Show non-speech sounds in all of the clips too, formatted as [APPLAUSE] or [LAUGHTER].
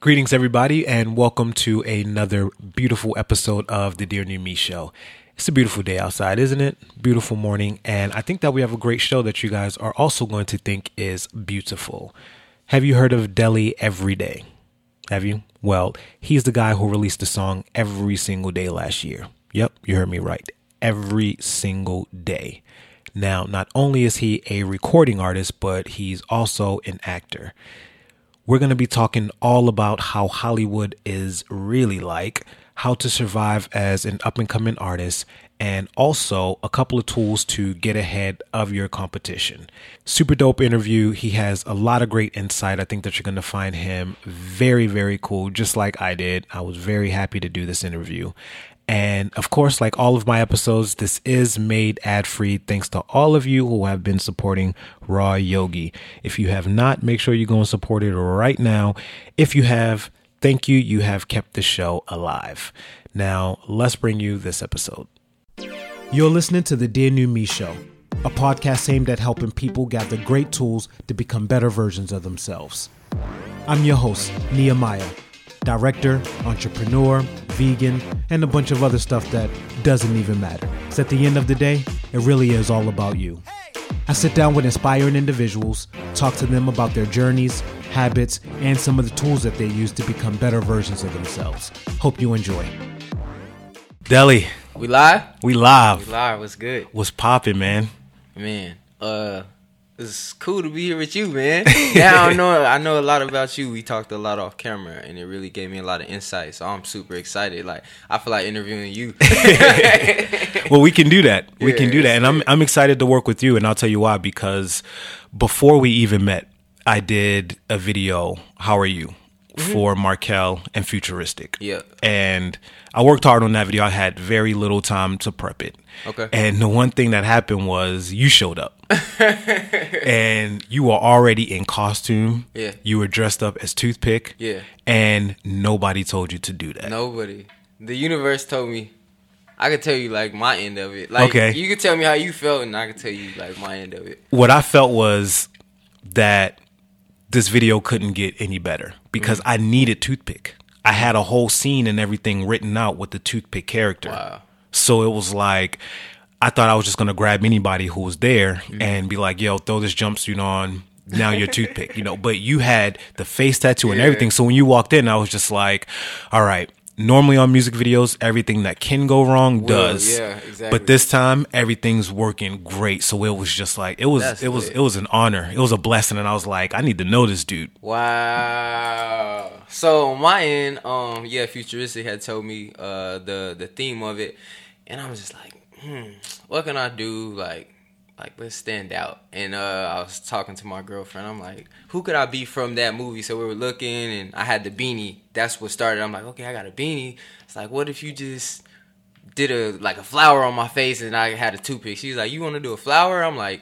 Greetings, everybody, and welcome to another beautiful episode of the Dear New Me Show. It's a beautiful day outside, isn't it? Beautiful morning, and I think that we have a great show that you guys are also going to think is beautiful. Have you heard of Deli Every Day? Have you? Well, he's the guy who released the song every single day last year. Yep, you heard me right. Every single day. Now, not only is he a recording artist, but he's also an actor. We're going to be talking all about how Hollywood is really like, how to survive as an up and coming artist, and also a couple of tools to get ahead of your competition. Super dope interview. He has a lot of great insight. I think that you're going to find him very, very cool, just like I did. I was very happy to do this interview. And of course, like all of my episodes, this is made ad free thanks to all of you who have been supporting Raw Yogi. If you have not, make sure you go and support it right now. If you have, thank you. You have kept the show alive. Now, let's bring you this episode. You're listening to the Dear New Me Show, a podcast aimed at helping people gather great tools to become better versions of themselves. I'm your host, Nehemiah director, entrepreneur, vegan, and a bunch of other stuff that doesn't even matter. Because at the end of the day, it really is all about you. I sit down with inspiring individuals, talk to them about their journeys, habits, and some of the tools that they use to become better versions of themselves. Hope you enjoy. Deli. We live? We live. We live. What's good? What's popping, man? Man, uh, it's cool to be here with you, man. [LAUGHS] now I know I know a lot about you. We talked a lot off camera, and it really gave me a lot of insight. So I'm super excited. Like I feel like interviewing you. [LAUGHS] well, we can do that. We yeah, can do that, and I'm I'm excited to work with you. And I'll tell you why. Because before we even met, I did a video. How are you? Mm-hmm. For Markel and Futuristic. Yeah. And I worked hard on that video. I had very little time to prep it. Okay. And the one thing that happened was you showed up. [LAUGHS] and you were already in costume. Yeah. You were dressed up as toothpick. Yeah. And nobody told you to do that. Nobody. The universe told me. I could tell you like my end of it. Like okay. you could tell me how you felt and I could tell you like my end of it. What I felt was that this video couldn't get any better because mm-hmm. I needed toothpick. I had a whole scene and everything written out with the toothpick character. Wow. So it was like I thought I was just gonna grab anybody who was there mm-hmm. and be like, "Yo, throw this jumpsuit on." Now you're toothpick, you know. But you had the face tattoo and yeah. everything. So when you walked in, I was just like, "All right." Normally on music videos, everything that can go wrong does. Yeah, exactly. But this time, everything's working great. So it was just like it was. That's it was. Lit. It was an honor. It was a blessing, and I was like, I need to know this dude. Wow. So my end, um, yeah, futuristic had told me uh the the theme of it, and I was just like, hmm, what can I do? Like, like let's stand out. And uh, I was talking to my girlfriend. I'm like, who could I be from that movie? So we were looking, and I had the beanie. That's what started. I'm like, okay, I got a beanie. It's like, what if you just did a like a flower on my face, and I had a toothpick? She's like, you want to do a flower? I'm like,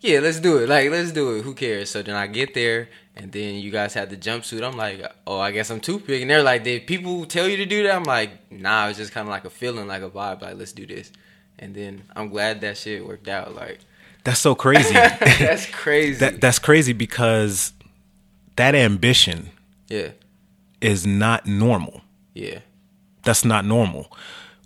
yeah, let's do it. Like, let's do it. Who cares? So then I get there, and then you guys had the jumpsuit. I'm like, oh, I guess I'm toothpick. And they're like, did people tell you to do that? I'm like, nah, it's just kind of like a feeling, like a vibe. Like, let's do this and then I'm glad that shit worked out. Like that's so crazy. [LAUGHS] that's crazy. That, that's crazy because that ambition, yeah, is not normal. Yeah, that's not normal.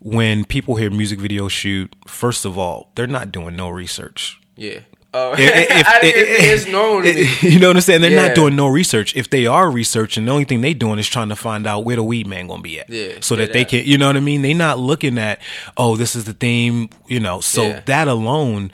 When people hear music video shoot, first of all, they're not doing no research. Yeah. Oh, if, if, [LAUGHS] I if, it's normal. [LAUGHS] you know what I'm saying? They're yeah. not doing no research. If they are researching, the only thing they doing is trying to find out where the weed man gonna be at. Yeah. So that they can, you know what I mean? They're not looking at, oh, this is the theme, you know. So yeah. that alone,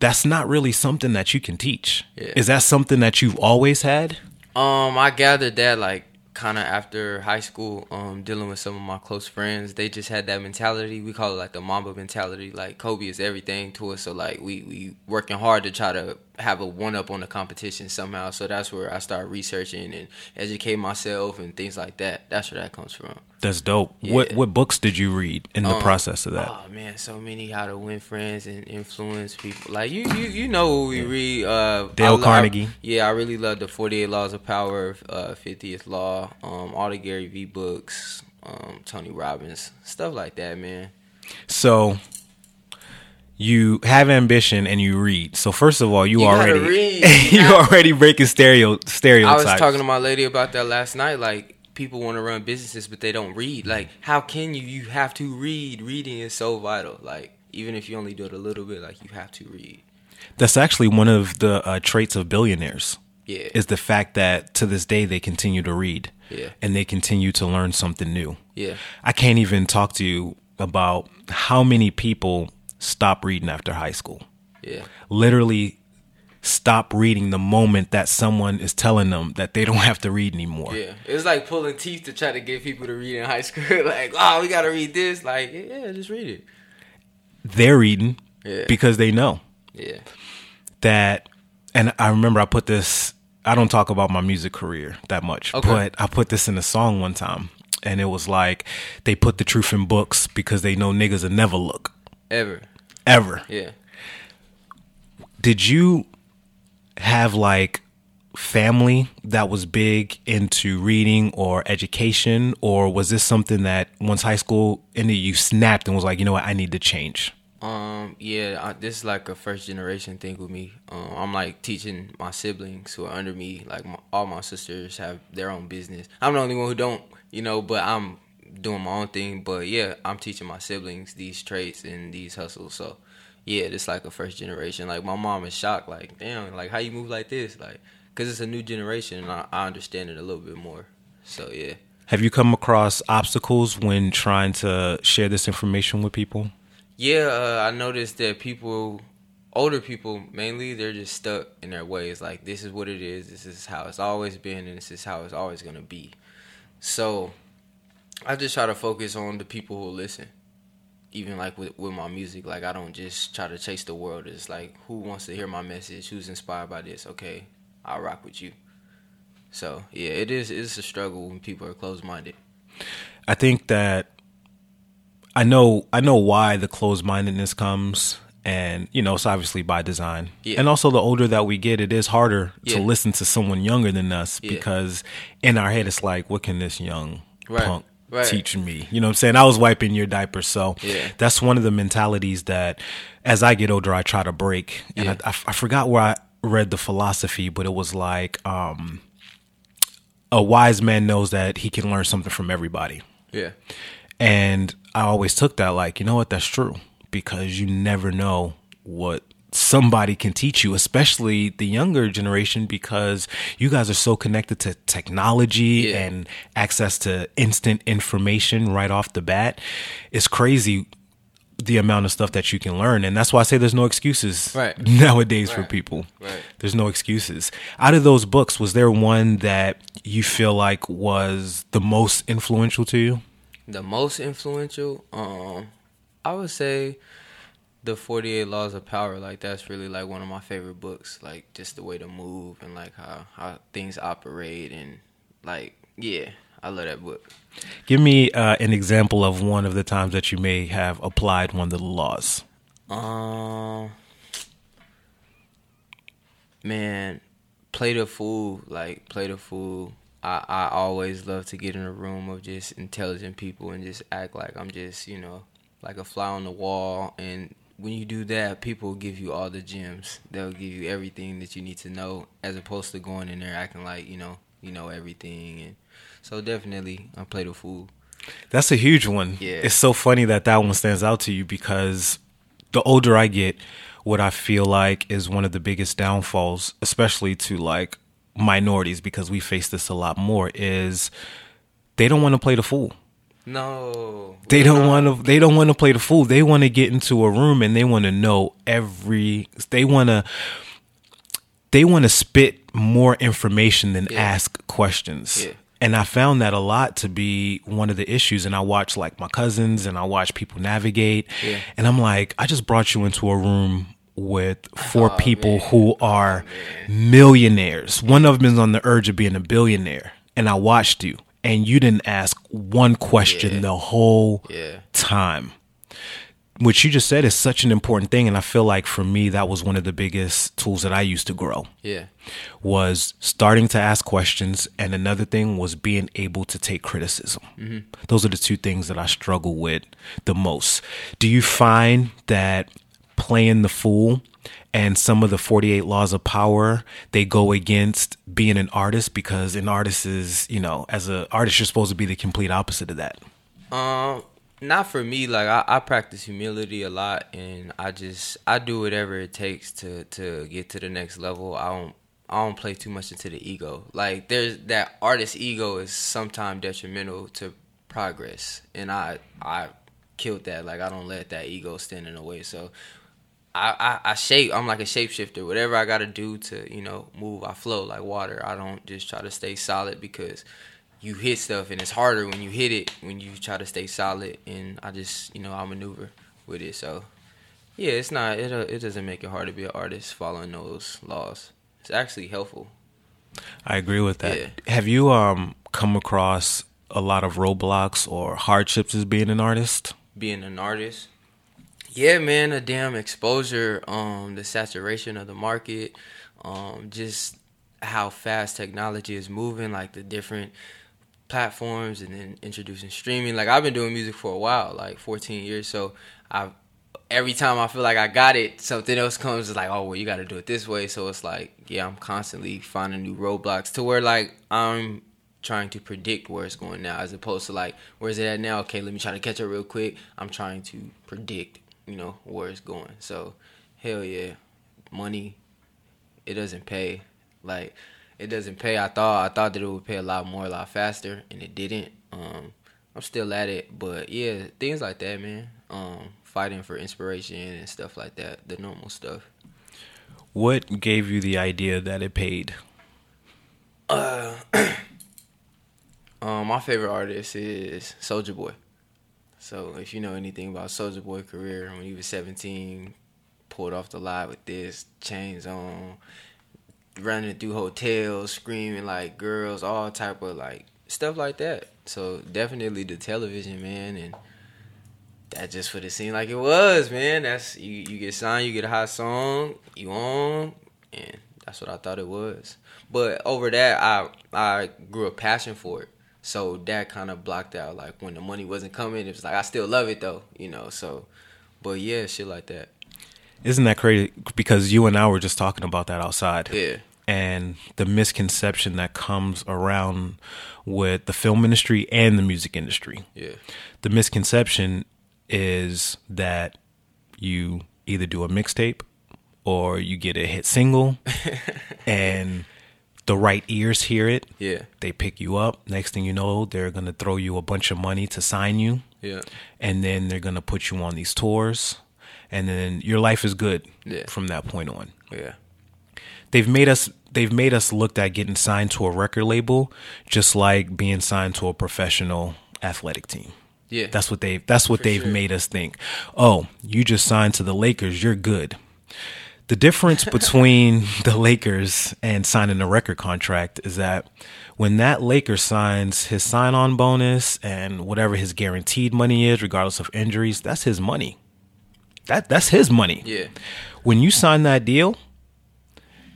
that's not really something that you can teach. Yeah. Is that something that you've always had? Um, I gathered that like kind of after high school, um, dealing with some of my close friends, they just had that mentality. We call it like the Mamba mentality. Like Kobe is everything to us, so like we we working hard to try to have a one up on the competition somehow. So that's where I start researching and educate myself and things like that. That's where that comes from. That's dope. Yeah. What what books did you read in the um, process of that? Oh man, so many how to win friends and influence people. Like you you you know we read. Uh, Dale I, Carnegie. I, yeah, I really love the Forty Eight Laws of Power, uh, Fiftieth Law, um, all the Gary V books, um, Tony Robbins, stuff like that, man. So you have ambition and you read. So first of all, you, You already read. [LAUGHS] you already breaking stereo stereotypes. I was talking to my lady about that last night. Like people want to run businesses, but they don't read. Like how can you? You have to read. Reading is so vital. Like even if you only do it a little bit, like you have to read. That's actually one of the uh, traits of billionaires. Yeah. Is the fact that to this day they continue to read. Yeah. And they continue to learn something new. Yeah. I can't even talk to you about how many people stop reading after high school. Yeah. Literally stop reading the moment that someone is telling them that they don't [LAUGHS] have to read anymore. Yeah. It was like pulling teeth to try to get people to read in high school. [LAUGHS] like, oh, we gotta read this. Like, yeah, just read it. They're reading Yeah. because they know Yeah. that and I remember I put this I don't talk about my music career that much, Okay. but I put this in a song one time and it was like they put the truth in books because they know niggas will never look Ever. ever. Yeah. Did you have like family that was big into reading or education or was this something that once high school ended you snapped and was like, "You know what? I need to change." Um, yeah, I, this is like a first generation thing with me. Um, I'm like teaching my siblings who are under me. Like my, all my sisters have their own business. I'm the only one who don't, you know. But I'm doing my own thing. But yeah, I'm teaching my siblings these traits and these hustles. So yeah, it's like a first generation. Like my mom is shocked. Like damn, like how you move like this? Like because it's a new generation and I, I understand it a little bit more. So yeah. Have you come across obstacles when trying to share this information with people? Yeah, uh, I noticed that people, older people mainly, they're just stuck in their ways. Like this is what it is. This is how it's always been, and this is how it's always gonna be. So, I just try to focus on the people who listen. Even like with with my music, like I don't just try to chase the world. It's like who wants to hear my message? Who's inspired by this? Okay, I'll rock with you. So yeah, it is. It's a struggle when people are closed minded. I think that I know I know why the closed mindedness comes and you know it's obviously by design. Yeah. And also the older that we get it is harder to listen to someone younger than us Yeah. because in our head it's like what can this young Right. punk Right. teach me? You know what I'm saying? I was wiping your diaper so Yeah. that's one of the mentalities that as I get older I try to break. And Yeah. I, I, I forgot where I read the philosophy but it was like um a wise man knows that he can learn something from everybody. Yeah. And I always took that like, you know what, that's true because you never know what somebody can teach you, especially the younger generation, because you guys are so connected to technology Yeah. and access to instant information right off the bat. It's crazy the amount of stuff that you can learn. And that's why I say there's no excuses Right. [LAUGHS] nowadays for people. Right. There's no excuses. Out of those books, was there one that you feel like was the most influential to you? The most influential, um, I would say the 48 Laws of Power. Like that's really like one of my favorite books. Like just the way to move and like how how things operate and like yeah, I love that book. Give me uh, an example of one of the times that you may have applied one of the laws. Um, man, play the fool. Like play the fool. I I always love to get in a room of just intelligent people and just act like I'm just you know like a fly on the wall. And when you do that, people give you all the gems. They'll give you everything that you need to know, as opposed to going in there acting like you know you know everything. And so definitely, I play the fool. That's a huge one. Yeah. It's so funny that that one stands out to you because the older I get, what I feel like is one of the biggest downfalls, especially to like minorities, because we face this a lot more, is they don't want to play the fool. No, They don't want to. They don't want to play the fool. They want to get into a room and they want to know every. They want to. They want to spit more information than Yeah. ask questions. Yeah. And I found that a lot to be one of the issues. And I watch like my cousins and I watch people navigate. Yeah. And I'm like, I just brought you into a room with four Oh, people man. who are oh, millionaires. One of them is on the urge of being a billionaire. And I watched you and you didn't ask one question Yeah. the whole Yeah. time. What you just said is such an important thing. And I feel like for me, that was one of the biggest tools that I used to grow Yeah. was starting to ask questions. And another thing was being able to take criticism. Mm-hmm. Those are the two things that I struggle with the most. Do you find that playing the fool and some of the 48 laws of power they go against being an artist because an artist is you know as an artist you're supposed to be the complete opposite of that Um, not for me. Like I, I practice humility a lot, and I just I do whatever it takes to to get to the next level. I don't I don't play too much into the ego. Like there's that artist ego is sometimes detrimental to progress, and I I killed that. Like I don't let that ego stand in the way. So. I, I, I shape. I'm like a shapeshifter. Whatever I got to do to, you know, move, I flow like water. I don't just try to stay solid because you hit stuff and it's harder when you hit it when you try to stay solid and I just you know I maneuver with it so yeah it's not it uh, it doesn't make it hard to be an artist following those laws it's actually helpful i agree with that Yeah. have you um come across a lot of roadblocks or hardships as being an artist being an artist yeah man a damn exposure um the saturation of the market um just how fast technology is moving like the different platforms and then introducing streaming. Like i've been doing music for a while like 14 years so i every time i feel like i got it something else comes it's like oh well you got to do it this way. So it's like yeah i'm constantly finding new roadblocks to where like i'm trying to predict where it's going now as opposed to like where's it at now? Okay let me try to catch up real quick. I'm trying to predict you know where it's going. So hell yeah money it doesn't pay. Like it doesn't pay. I thought i thought that it would pay a lot more a lot faster and it didn't. Um i'm still at it but yeah things like that man. Um fighting for inspiration and stuff like that the normal stuff. What gave you the idea that it paid? Uh, [COUGHS] Um, my favorite artist is Soulja Boy. So if you know anything about Soulja Boy career, when he was 17, pulled off the lot with this chains on, running through hotels, screaming like girls, all type of like stuff like that. So definitely the television man, and that just for the scene like it was, man. That's you. You get signed, you get a hot song, you on, and that's what I thought it was. But over that, I I grew a passion for it. So that kind of blocked out like when the money wasn't coming. It was like I still love it though, you know. So, but yeah, shit like that. Isn't that crazy? Because you and I were just talking about that outside. Yeah, And the misconception that comes around with the film industry and the music industry. yeah, The misconception is that you either do a mixtape or you get a hit single [LAUGHS] and the right ears hear it. yeah, They pick you up. Next thing you know, they're going to throw you a bunch of money to sign you. yeah, and then they're gonna put you on these tours, and then your life is good Yeah. from that point on. yeah, They've made us they've made us look at getting signed to a record label just like being signed to a professional athletic team. yeah. That's what they that's what For they've sure. made us think. Oh, you just signed to the Lakers, you're good. The difference between [LAUGHS] the Lakers and signing a record contract is that when that Laker signs his sign on bonus and whatever his guaranteed money is, regardless of injuries, that's his money. That that's his money. yeah, When you sign that deal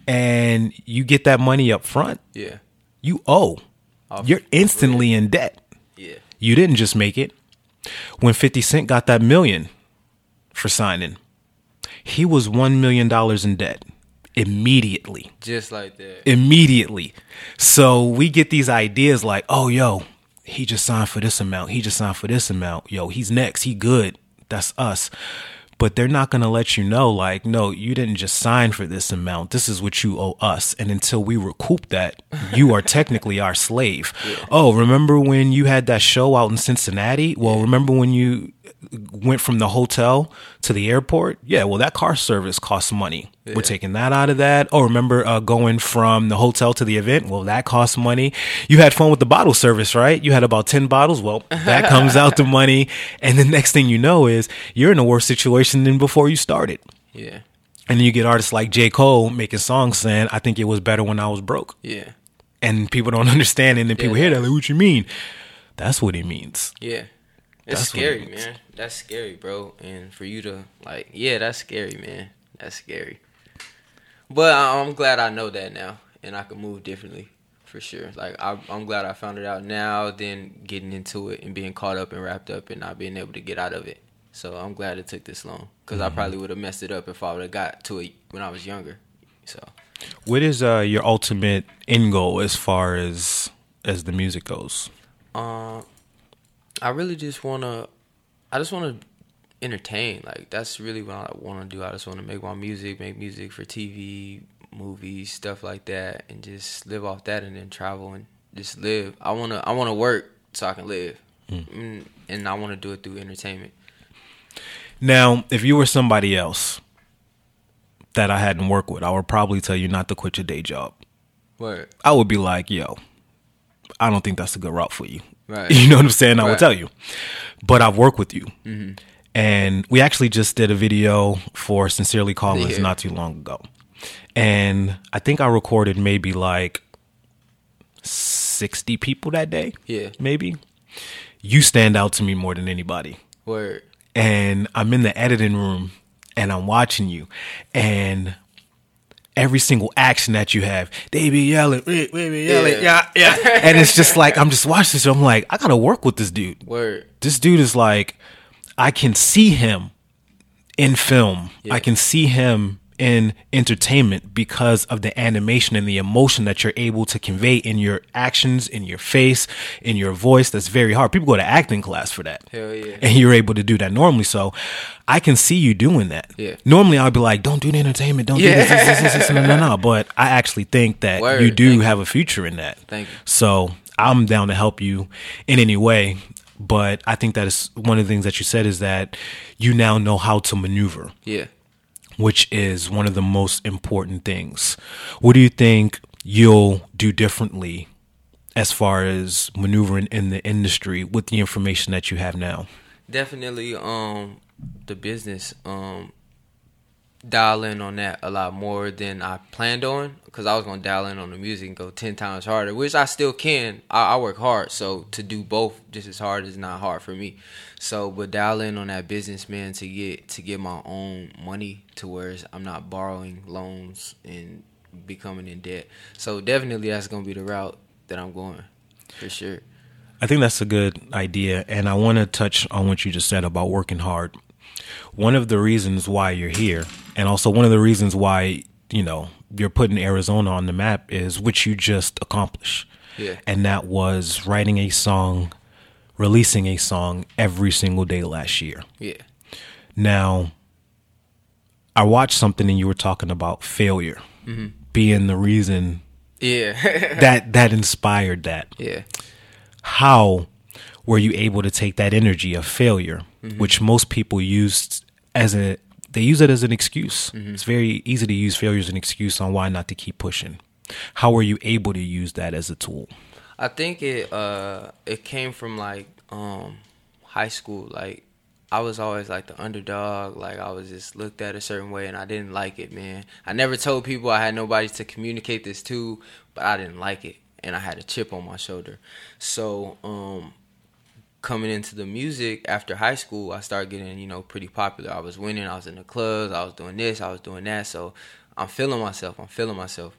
and you get that money up front, yeah, you owe. Off You're instantly in debt. yeah, You didn't just make it. When 50 Cent got that million for signing, he was $1 million in debt immediately. just like that. Immediately. So we get these ideas like, oh, yo, he just signed for this amount. He just signed for this amount. Yo, he's next. He good. That's us. But they're not going to let you know, like, no, you didn't just sign for this amount. This is what you owe us. And until we recoup that, you are technically our slave. [LAUGHS] Oh, remember when you had that show out in Cincinnati? Well, remember when you went from the hotel to the airport? Yeah, well, that car service costs money. We're taking that out of that. Oh, remember uh, going from the hotel to the event? Well, that costs money. You had fun with the bottle service, right? You had about 10 bottles. Well, that comes out the money. [LAUGHS] And the next thing you know is you're in a worse situation than before you started. Yeah, And then you get artists like J. Cole making songs saying, I think it was better when I was broke. yeah, And people don't [LAUGHS] understand. And then people Yeah. hear that, like, what you mean? That's what he means. yeah. It's That's scary, man. That's scary, bro. And for you to like, yeah, that's scary, man. That's scary. But I'm glad I know that now, and I can move differently for sure. Like I, I'm glad I found it out now than getting into it and being caught up and wrapped up and not being able to get out of it. So I'm glad it took this long because I probably would have messed it up if I would have got to it when I was younger. So What is uh, your ultimate end goal as far as as the music goes? Um, I really just wanna, I just wanna entertain. Like that's really what I want to do. I just want to make my music, make music for TV, movies, stuff like that, and just live off that, and then travel and just live. I wanna, I wanna work so I can live, mm. and I want to do it through entertainment. Now, if you were somebody else that I hadn't worked with, I would probably tell you not to quit your day job. Word. I would be like, yo, I don't think that's a good route for you. Right. [LAUGHS] You know what I'm saying? I Right. would tell you. But I've worked with you. Mm-hmm. And we actually just did a video for Sincerely Collins Yeah. not too long ago. And I think I recorded maybe like 60 people that day. Yeah. Maybe. You stand out to me more than anybody Word. and I'm in the editing room and I'm watching you and every single action that you have, they be yelling, they be yelling, yeah, Yeah. yeah. [LAUGHS] and it's just like I'm just watching this. I'm like, I gotta work with this dude. Word. This dude is like, I can see him in film. Yeah. I can see him in entertainment because of the animation and the emotion that you're able to convey in your actions, in your face, in your voice. That's very hard. People go to acting class for that. Hell yeah. And you're able to do that normally. So I can see you doing that. Yeah. Normally I'd be like, don't do the entertainment. Don't do Yeah. this, this, this, this, this. No, no, no. But I actually think that Word. you do Thank have a future in that. Thank you. So I'm down to help you in any way. But I think that is one of the things that you said is that you now know how to maneuver, Yeah. Which is one of the most important things. What do you think you'll do differently as far as maneuvering in the industry with the information that you have now? definitely um the business um dial in on that a lot more than I planned on because I was gonna dial in on the music and go ten times harder, which I still can. I, I work hard, so to do both just as hard is not hard for me. So, but dial in on that businessman to get to get my own money to where I'm not borrowing loans and becoming in debt. So definitely that's gonna be the route that I'm going for sure. I think that's a good idea. And I want to touch on what you just said about working hard. One of the reasons why you're here, and also one of the reasons why, you know, you're putting Arizona on the map is what you just accomplished. Yeah. And that was writing a song, releasing a song every single day last year. Yeah. Now, I watched something and you were talking about failure mm-hmm. being the reason Yeah. [LAUGHS] that that inspired that yeah. how were you able to take that energy of failure, which most people use as a they use it as an excuse. It's very easy to use failure as an excuse on why not to keep pushing. How were you able to use that as a tool? I think it uh it came from like um high school. Like I was always like the underdog. Like I was just looked at a certain way, and I didn't like it, man. I never told people I had nobody to communicate this to, but I didn't like it, and I had a chip on my shoulder. So um coming into the music after high school, I started getting, you know, pretty popular. I was winning, I was in the clubs, I was doing this, I was doing that. So I'm feeling myself, I'm feeling myself.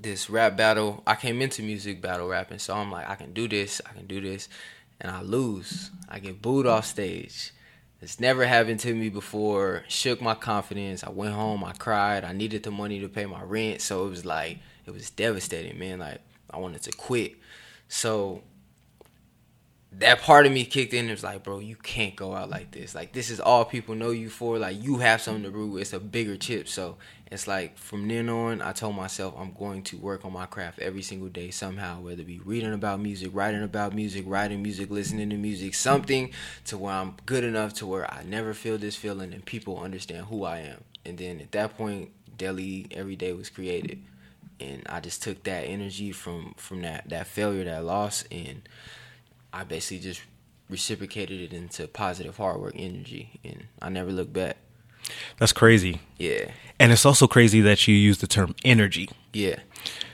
This rap battle, I came into music battle rapping, so I'm like, I can do this, I can do this, and I lose. I get booed off stage. It's never happened to me before. Shook my confidence. I went home, I cried. I needed the money to pay my rent, so it was like it was devastating, man. Like I wanted to quit. So that part of me kicked in and was like, bro, you can't go out like this. Like this is all people know you for. Like you have something to prove. It's a bigger chip. So it's like from then on, I told myself I'm going to work on my craft every single day somehow, whether it be reading about music, writing about music, writing music, listening to music, something to where I'm good enough to where I never feel this feeling and people understand who I am. And then at that point, Deli every day was created. And I just took that energy from from that that failure, that loss, and I basically just reciprocated it into positive hard work energy, and I never looked back. That's crazy. Yeah, And it's also crazy that you use the term energy yeah,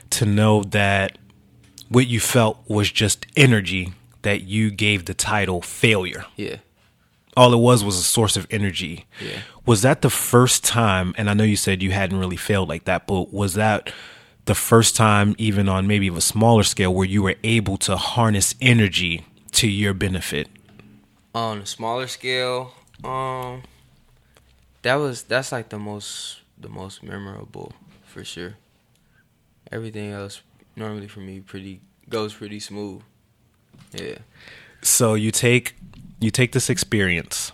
to know that what you felt was just energy that you gave the title failure. yeah. all it was was a source of energy. Yeah. Was that the first time? And I know you said you hadn't really failed like that, but was that the first time, even on maybe a smaller scale, where you were able to harness energy to your benefit? On a smaller scale, Um, that was that's like the most the most memorable for sure. Everything else normally for me pretty goes pretty smooth. Yeah. So you take you take this experience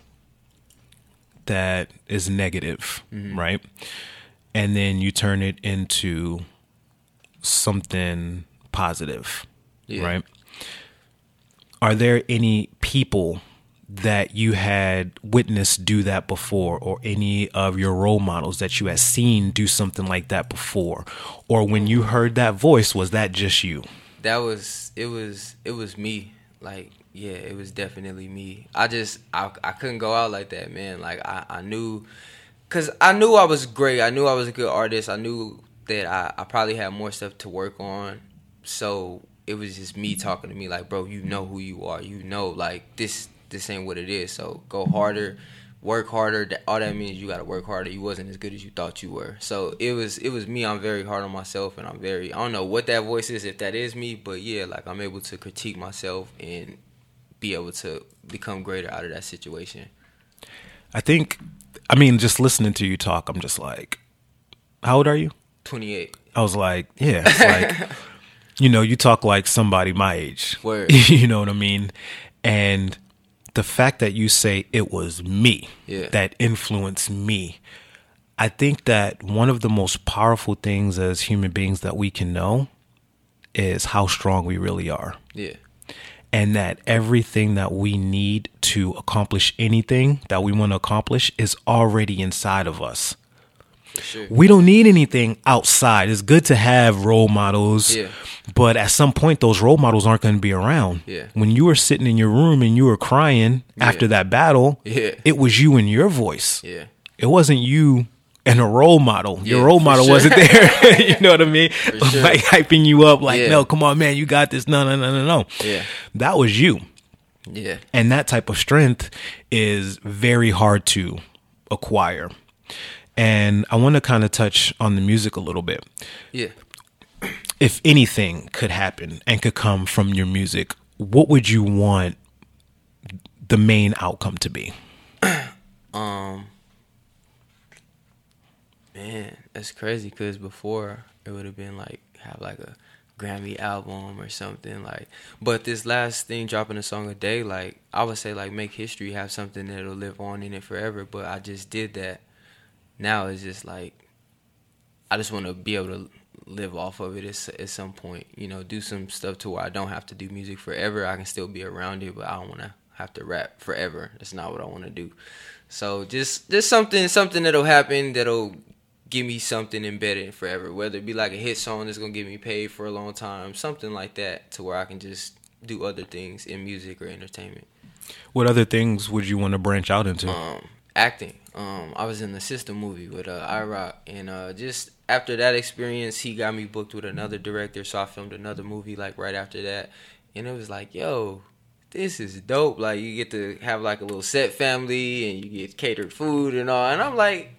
that is negative, Mm-hmm. right? And then you turn it into something positive, Yeah. right? Are there any people that you had witnessed do that before or any of your role models that you had seen do something like that before? Or when you heard that voice, was that just you? that was it was it was me. Like yeah it was definitely me. I just i, I couldn't go out like that man. Like i, I knew because i knew i was great. I knew i was a good artist. I knew that I, I probably had more stuff to work on. So it was just me mm-hmm. talking to me like bro you know who you are. You know like this this ain't what it is. So go harder. Work harder. All that means you got to work harder. You wasn't as good as you thought you were. So it was it was me. I'm very hard on myself and i'm very i don't know what that voice is if that is me but yeah like i'm able to critique myself and be able to become greater out of that situation. I think, I mean, just listening to you talk, I'm just like, how old are you? 28 I was like, yeah, it's like, [LAUGHS] you know, you talk like somebody my age. [LAUGHS] Word. you know what I mean? And the fact that you say it was me Yeah. that influenced me, I think that one of the most powerful things as human beings that we can know is how strong we really are yeah and that everything that we need to accomplish anything that we want to accomplish is already inside of us. Sure We don't need anything outside. It's good to have role models, Yeah. but at some point, those role models aren't going to be around. Yeah. When you were sitting in your room and you were crying after that battle, Yeah. it was you and your voice. yeah It wasn't you and a role model. Your role model sure. wasn't there. [LAUGHS] [LAUGHS] you know what I mean? sure. Like hyping you up, like, Yeah. no, come on, man, you got this. No, no, no, no, no. Yeah. That was you. yeah And that type of strength is very hard to acquire. And I want to kind of touch on the music a little bit. yeah If anything could happen and could come from your music, what would you want the main outcome to be? [CLEARS THROAT] Um, man, that's crazy. Cause before it would have been like have like a Grammy album or something like. But this last thing, dropping a song a day, like I would say, like make history, have something that'll live on in it forever. But I just did that. Now it's just like I just want to be able to live off of it at, at some point. You know, do some stuff to where I don't have to do music forever. I can still be around it, but I don't want to have to rap forever. That's not what I want to do. So just just something something that'll happen that'll give me something embedded forever. Whether it be like a hit song that's gonna get me paid for a long time, something like that, to where I can just do other things in music or entertainment. What other things would you want to branch out into? Um, acting. Um, I was in the System movie with uh, IROC, and uh, just after that experience, he got me booked with another director, so I filmed another movie like right after that, and it was like, yo, this is dope. Like you get to have like a little set family, and you get catered food and all, and I'm like.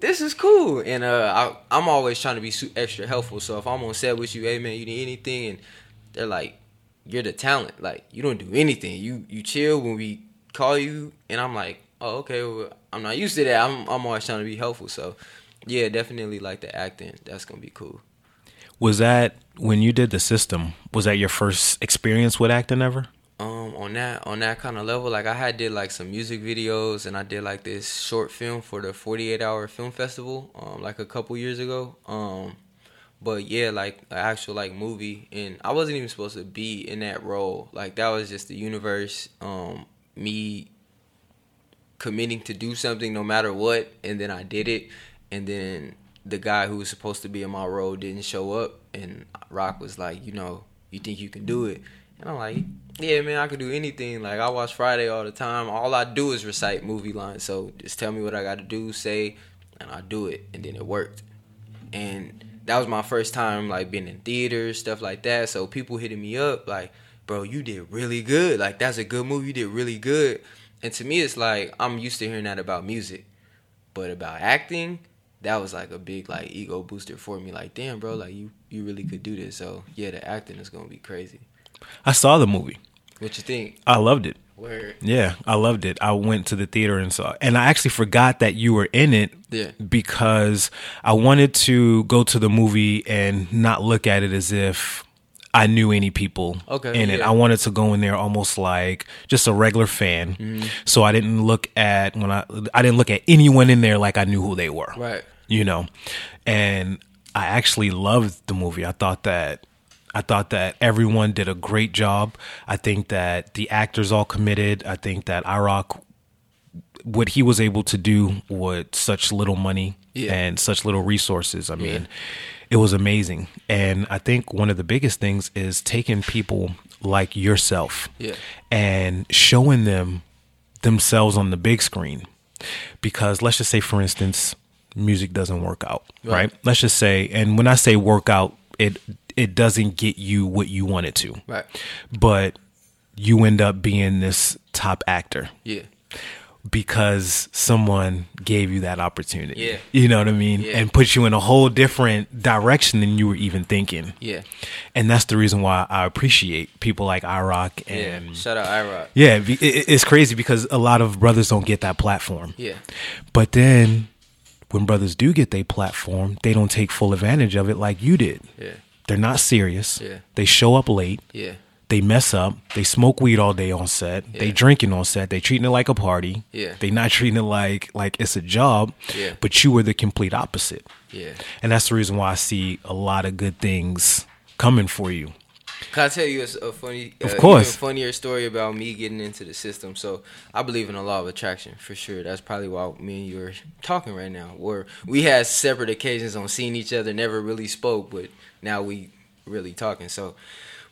This is cool, and uh, I, I'm always trying to be extra helpful. So if I'm on set with you, hey man, you need anything, and they're like, you're the talent. Like you don't do anything. You you chill when we call you, and I'm like, oh okay. Well, I'm not used to that. I'm I'm always trying to be helpful. So yeah, definitely like the acting. That's gonna be cool. Was that when you did the system? Was that your first experience with acting ever? Um, on that on that kind of level, like I had did like some music videos, and I did like this short film for the 48 hour film festival, um, like a couple years ago. Um, but yeah, like an actual like movie, and I wasn't even supposed to be in that role. Like that was just the universe, um, me committing to do something no matter what, and then I did it, and then the guy who was supposed to be in my role didn't show up, and Rock was like, you know, you think you can do it, and I'm like, yeah, man, I can do anything. Like I watch Friday all the time. All I do is recite movie lines. So just tell me what I got to do, say, and I do it, and then it worked, and that was my first time like being in theaters, stuff like that. So people hitting me up like, bro, you did really good. Like that's a good movie. You did really good. And to me, it's like I'm used to hearing that about music, but about acting, that was like a big like ego booster for me. Like, damn, bro, like you you really could do this. So yeah, the acting is gonna be crazy. I saw the movie. What you think? I loved it. Where Yeah, I loved it. I went to the theater and saw, and I actually forgot that you were in it. Yeah. Because I wanted to go to the movie and not look at it as if I knew any people Okay, in it. yeah. I wanted to go in there almost like just a regular fan. Mm-hmm. So I didn't look at when I I didn't look at anyone in there like I knew who they were. Right. You know. And I actually loved the movie. I thought that I thought that everyone did a great job. I think that the actors all committed. I think that iRock what he was able to do with such little money Yeah. and such little resources. I mean, it was amazing. And I think one of the biggest things is taking people like yourself Yeah. and showing them themselves on the big screen. Because let's just say, for instance, music doesn't work out, right? Right. Let's just say, and when I say work out, it it doesn't get you what you want it to, Right. but you end up being this top actor Yeah. Because someone gave you that opportunity. Yeah. You know what I mean? Yeah. And put you in a whole different direction than you were even thinking. Yeah. And that's the reason why I appreciate people like IROC Yeah. and Shout out IROC. yeah, it's crazy because a lot of brothers don't get that platform. Yeah. But then when brothers do get their platform, they don't take full advantage of it like you did. Yeah. They're not serious. Yeah. They show up late. Yeah. They mess up. They smoke weed all day on set. They drinking on set. They treating it like a party. Yeah. They not [LAUGHS] treating it like like it's a job. Yeah. But you were the complete opposite. Yeah. And that's the reason why I see a lot of good things coming for you. Can I tell you a, funny, Of uh, course. funnier story about me getting into the system? So I believe in the law of attraction for sure. That's probably why me and you are talking right now. Where we had separate occasions on seeing each other, never really spoke, but now we really talking. So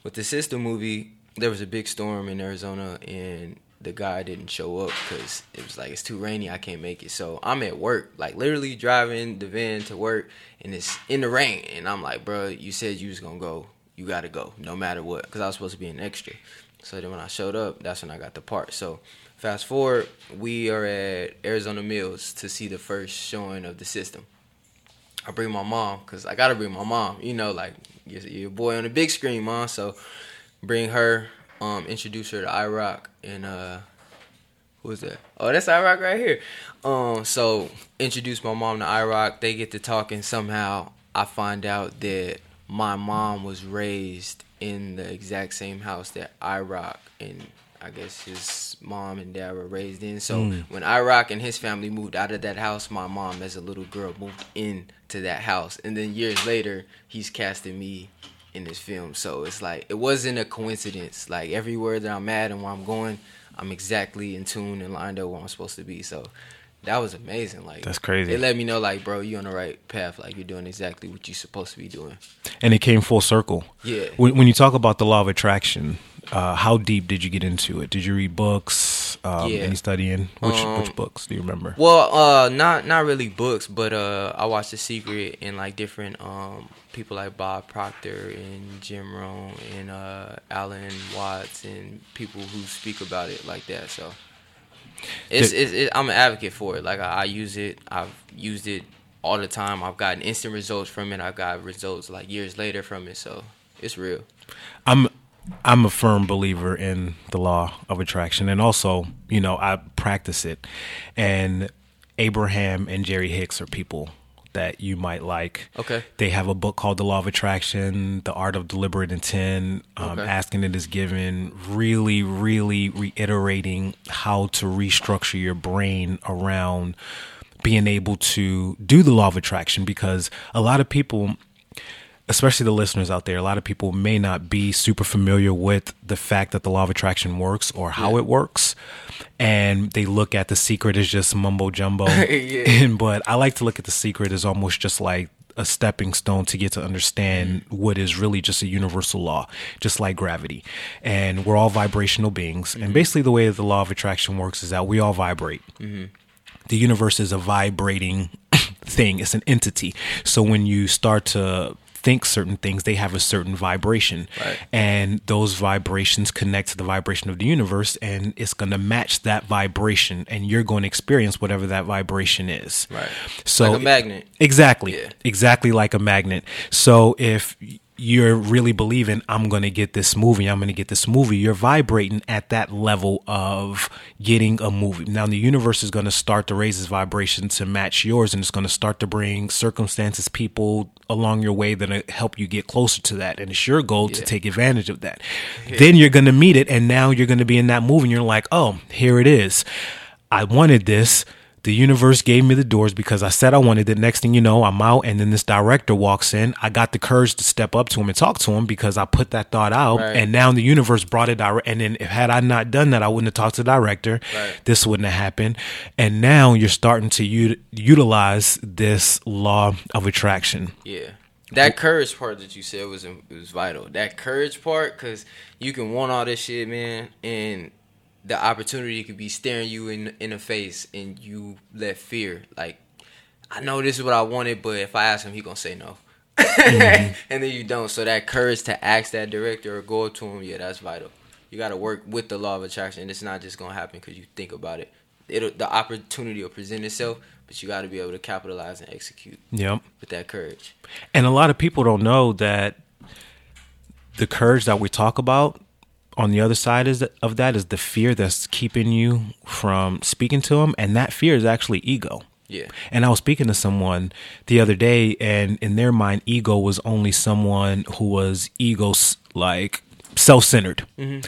with the system movie, there was a big storm in Arizona, and the guy didn't show up because it was like it's too rainy. I can't make it. So I'm at work, like literally driving the van to work, and it's in the rain, and I'm like, bro, you said you was gonna go. You gotta go no matter what. Because i was supposed to be an extra. So then when i showed up that's when i got the part. So fast forward we are at arizona mills to see the first showing of the system i bring my mom because i gotta bring my mom you know like a boy on the big screen mom so bring her um introduce her to irock and uh who is that? Oh, that's iRock right here. Um, so introduce my mom to iRock. They get to talking. Somehow, I find out that my mom was raised in the exact same house that iRock and I guess his mom and dad were raised in. So hmm. when iRock and his family moved out of that house, my mom, as a little girl, moved into that house. And then years later, he's casting me in this film. So it's like it wasn't a coincidence. Like everywhere that I'm at and where I'm going, I'm exactly in tune and lined up where I'm supposed to be. So that was amazing. Like That's crazy. It let me know, like, bro, you're on the right path. Like you're doing exactly what you're supposed to be doing. And it came full circle. Yeah. When, when you talk about the law of attraction, uh, how deep did you get into it? Did you read books? Um, Yeah. Any studying? Which Um, which books do you remember? Well, uh, not not really books, but uh, I watched The Secret and like different um people like Bob Proctor and Jim Rohn and uh Alan Watts and people who speak about it like that. So it's, Did- it's it, I'm an advocate for it. Like I, I use it. I've used it all the time. I've gotten instant results from it. I've got results like years later from it. So it's real. I'm I'm a firm believer in the law of attraction, and also, you know, I practice it. And Abraham and Jerry Hicks are people that you might like. Okay. They have a book called The Law of Attraction, The Art of Deliberate Intent, um, Okay. Ask and It Is Given, really, really reiterating how to restructure your brain around being able to do the law of attraction because a lot of people especially the listeners out there, a lot of people may not be super familiar with the fact that the law of attraction works or how Yeah. it works. And they look at the secret as just mumbo jumbo. [LAUGHS] Yeah. And, but I like to look at the secret as almost just like a stepping stone to get to understand what is really just a universal law, just like gravity. And we're all vibrational beings. And mm-hmm. basically, the way that the law of attraction works is that we all vibrate mm-hmm. the universe is a vibrating [COUGHS] thing it's an entity so when you start to think certain things they have a certain vibration Right. and those vibrations connect to the vibration of the universe and it's going to match that vibration and you're going to experience whatever that vibration is Right. so Like a magnet. exactly Yeah. exactly like a magnet so if you're really believing I'm going to get this movie, I'm going to get this movie. You're vibrating at that level of getting a movie. Now the universe is going to start to raise its vibration to match yours and it's going to start to bring circumstances, people along your way that help you get closer to that. And it's your goal yeah. to take advantage of that. Yeah. Then you're going to meet it and now you're going to be in that movie and you're like, "Oh, here it is. I wanted this." The universe gave me the doors because I said I wanted it. Next thing you know, I'm out, and then this director walks in. I got the courage to step up to him and talk to him because I put that thought out, right. and now the universe brought it direct. And then, if had I not done that, I wouldn't have talked to the director. Right. This wouldn't have happened. And now you're starting to u- utilize this law of attraction. Yeah. That courage part that you said was was vital. That courage part, because you can want all this shit, man, and the opportunity could be staring you in in the face and you let fear like I know this is what I wanted, but if I ask him, he gonna say no. mm-hmm. [LAUGHS] and then you don't. So that courage to ask that director or go to him, yeah, that's vital. You got to work with the law of attraction. And it's not just gonna happen because you think about it. It'll the opportunity will present itself, but you got to be able to capitalize and execute. Yep. With that courage. And a lot of people don't know that the courage that we talk about on the other side is of that is the fear that's keeping you from speaking to him and that fear is actually ego. Yeah. And i was speaking to someone the other day and in their mind ego was only someone who was ego like self-centered. Mm-hmm.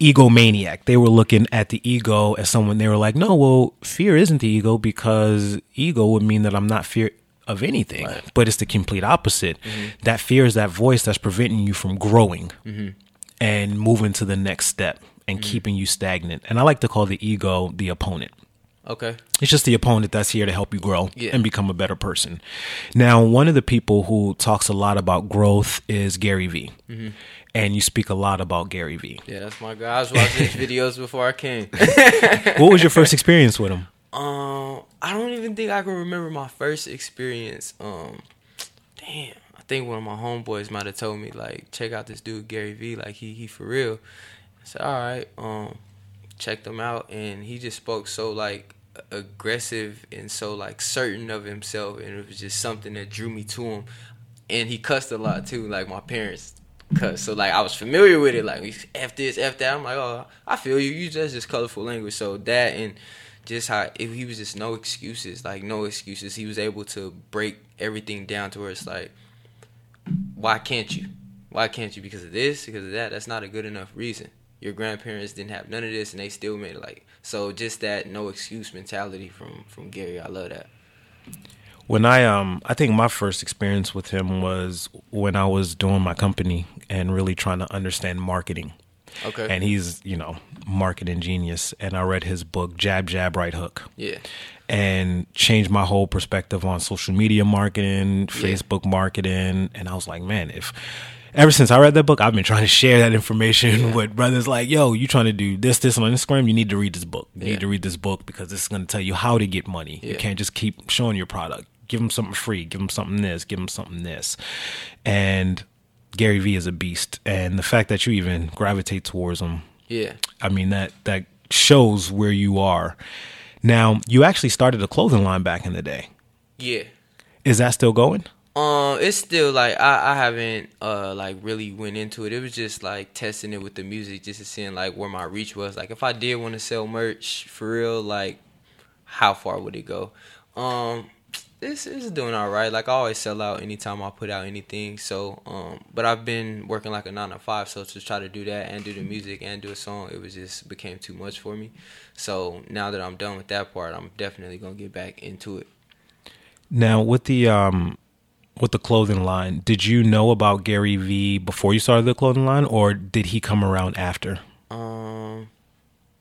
egomaniac they were looking at the ego as someone they were like no well fear isn't the ego because ego would mean that i'm not fear of anything. Right. but it's the complete opposite. Mm-hmm. that fear is that voice that's preventing you from growing. Mm-hmm and moving to the next step and mm keeping you stagnant. And I like to call the ego the opponent. Okay. It's just the opponent that's here to help you grow yeah. and become a better person. Now, one of the people who talks a lot about growth is Gary Vee. Mm-hmm. And you speak a lot about Gary Vee. Yeah, that's my guy. I was watching his [LAUGHS] videos before I came. [LAUGHS] what was your first experience with him? Um, I don't even think I can remember my first experience. Um, damn think one of my homeboys might have told me like, check out this dude Gary Vee, like he he for real. I said, all right, um, checked him out, and he just spoke so like aggressive and so like certain of himself, and it was just something that drew me to him. And he cussed a lot too, like my parents cuss. So like I was familiar with it, like f this, f that. I'm like, oh, I feel you. You just just colorful language. So that and just how if he was just no excuses, like no excuses. He was able to break everything down to where it's like why can't you? Why can't you? Because of this, because of that. That's not a good enough reason. Your grandparents didn't have none of this, and they still made it. Like so, just that no excuse mentality from from Gary. I love that. When I um, I think my first experience with him was when I was doing my company and really trying to understand marketing. Okay. And he's, you know, marketing genius. And I read his book, Jab, Jab, Right Hook. Yeah and changed my whole perspective on social media marketing, yeah. Facebook marketing. And I was like, man, if ever since I read that book, I've been trying to share that information yeah. with brothers like, yo, you trying to do this, this on Instagram, you need to read this book. You yeah. need to read this book because this is going to tell you how to get money. You can't just keep showing your product. Give them something free, give them something this, give them something this. And Gary Vee is a beast. And the fact that you even gravitate towards him. Yeah. I mean, that, that shows where you are now, you actually started a clothing line back in the day. Yeah. Is that still going? Um, it's still like I, I haven't uh like really went into it. It was just like testing it with the music, just to seeing like where my reach was. Like if I did want to sell merch for real, like how far would it go? Um, this is doing all right. Like I always sell out anytime I put out anything. So, um, but I've been working like a nine to five. So to try to do that and do the music and do a song, it was just became too much for me. So now that I'm done with that part, I'm definitely gonna get back into it. Now with the um, with the clothing line, did you know about Gary Vee before you started the clothing line, or did he come around after? Um,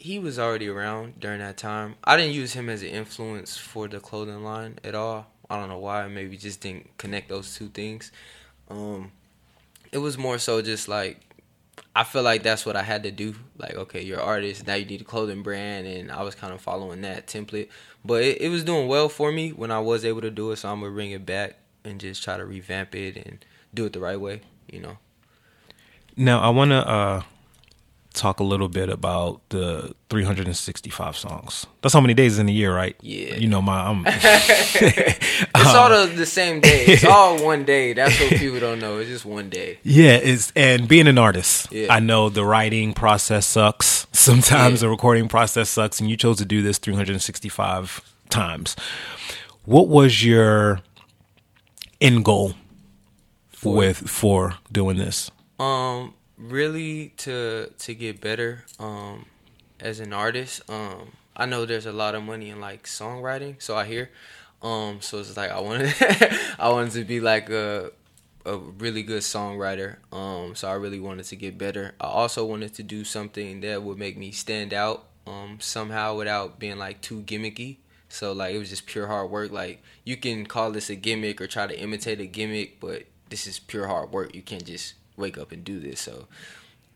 he was already around during that time. I didn't use him as an influence for the clothing line at all. I don't know why. Maybe just didn't connect those two things. Um, it was more so just like I feel like that's what I had to do. Like, okay, you're an artist now. You need a clothing brand, and I was kind of following that template. But it, it was doing well for me when I was able to do it. So I'm gonna bring it back and just try to revamp it and do it the right way. You know. Now I wanna uh, talk a little bit about the 365 songs. That's how many days in a year, right? Yeah. You know my I'm [LAUGHS] [LAUGHS] It's all the, the same day. It's [LAUGHS] all one day. That's what people don't know. It's just one day. Yeah, it's and being an artist, Yeah. I know the writing process sucks. Sometimes Yeah. the recording process sucks, and you chose to do this 365 times. What was your end goal with for doing this? Um, really to to get better. Um, as an artist. Um, I know there's a lot of money in like songwriting, so I hear. Um, so it's like I wanted, [LAUGHS] I wanted to be like a a really good songwriter. Um, so I really wanted to get better. I also wanted to do something that would make me stand out. Um, somehow without being like too gimmicky. So like it was just pure hard work. Like you can call this a gimmick or try to imitate a gimmick, but this is pure hard work. You can't just wake up and do this. So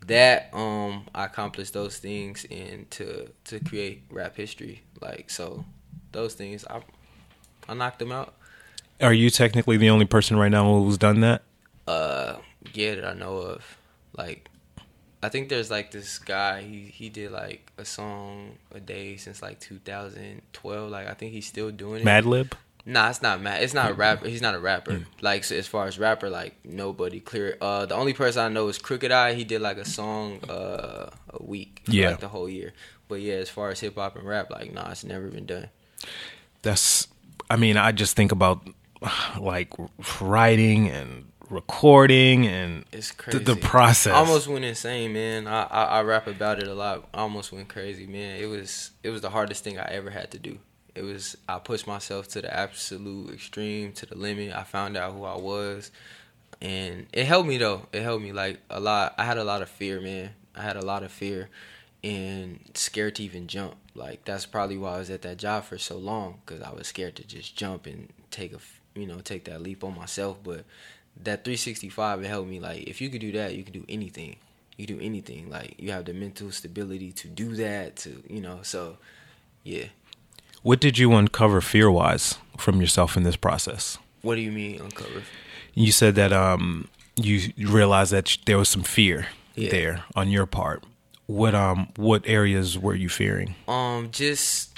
that um I accomplished those things and to to create rap history. Like so those things I I knocked them out. Are you technically the only person right now who's done that? Uh yeah that I know of. Like I think there's like this guy he he did like a song a day since like 2012. Like I think he's still doing it. Madlib? Nah, it's not Matt. It's not a rapper. He's not a rapper. Like so as far as rapper, like nobody clear. Uh, the only person I know is Crooked I. He did like a song uh a week. Yeah. like the whole year. But yeah, as far as hip hop and rap, like nah, it's never been done. That's I mean, I just think about like writing and recording and It's the, crazy. the process. I almost went insane, man. I, I I rap about it a lot. I almost went crazy, man. It was it was the hardest thing I ever had to do. It was I pushed myself to the absolute extreme, to the limit. I found out who I was, and it helped me though. It helped me like a lot. I had a lot of fear, man. I had a lot of fear and scared to even jump. Like that's probably why I was at that job for so long because I was scared to just jump and take a you know take that leap on myself. But that 365 it helped me. Like if you could do that, you can do anything. You do anything. Like you have the mental stability to do that. To you know, so yeah. What did you uncover fear wise from yourself in this process? What do you mean uncover? You said that um you realized that there was some fear Yeah. there on your part. What um what areas were you fearing? Um, just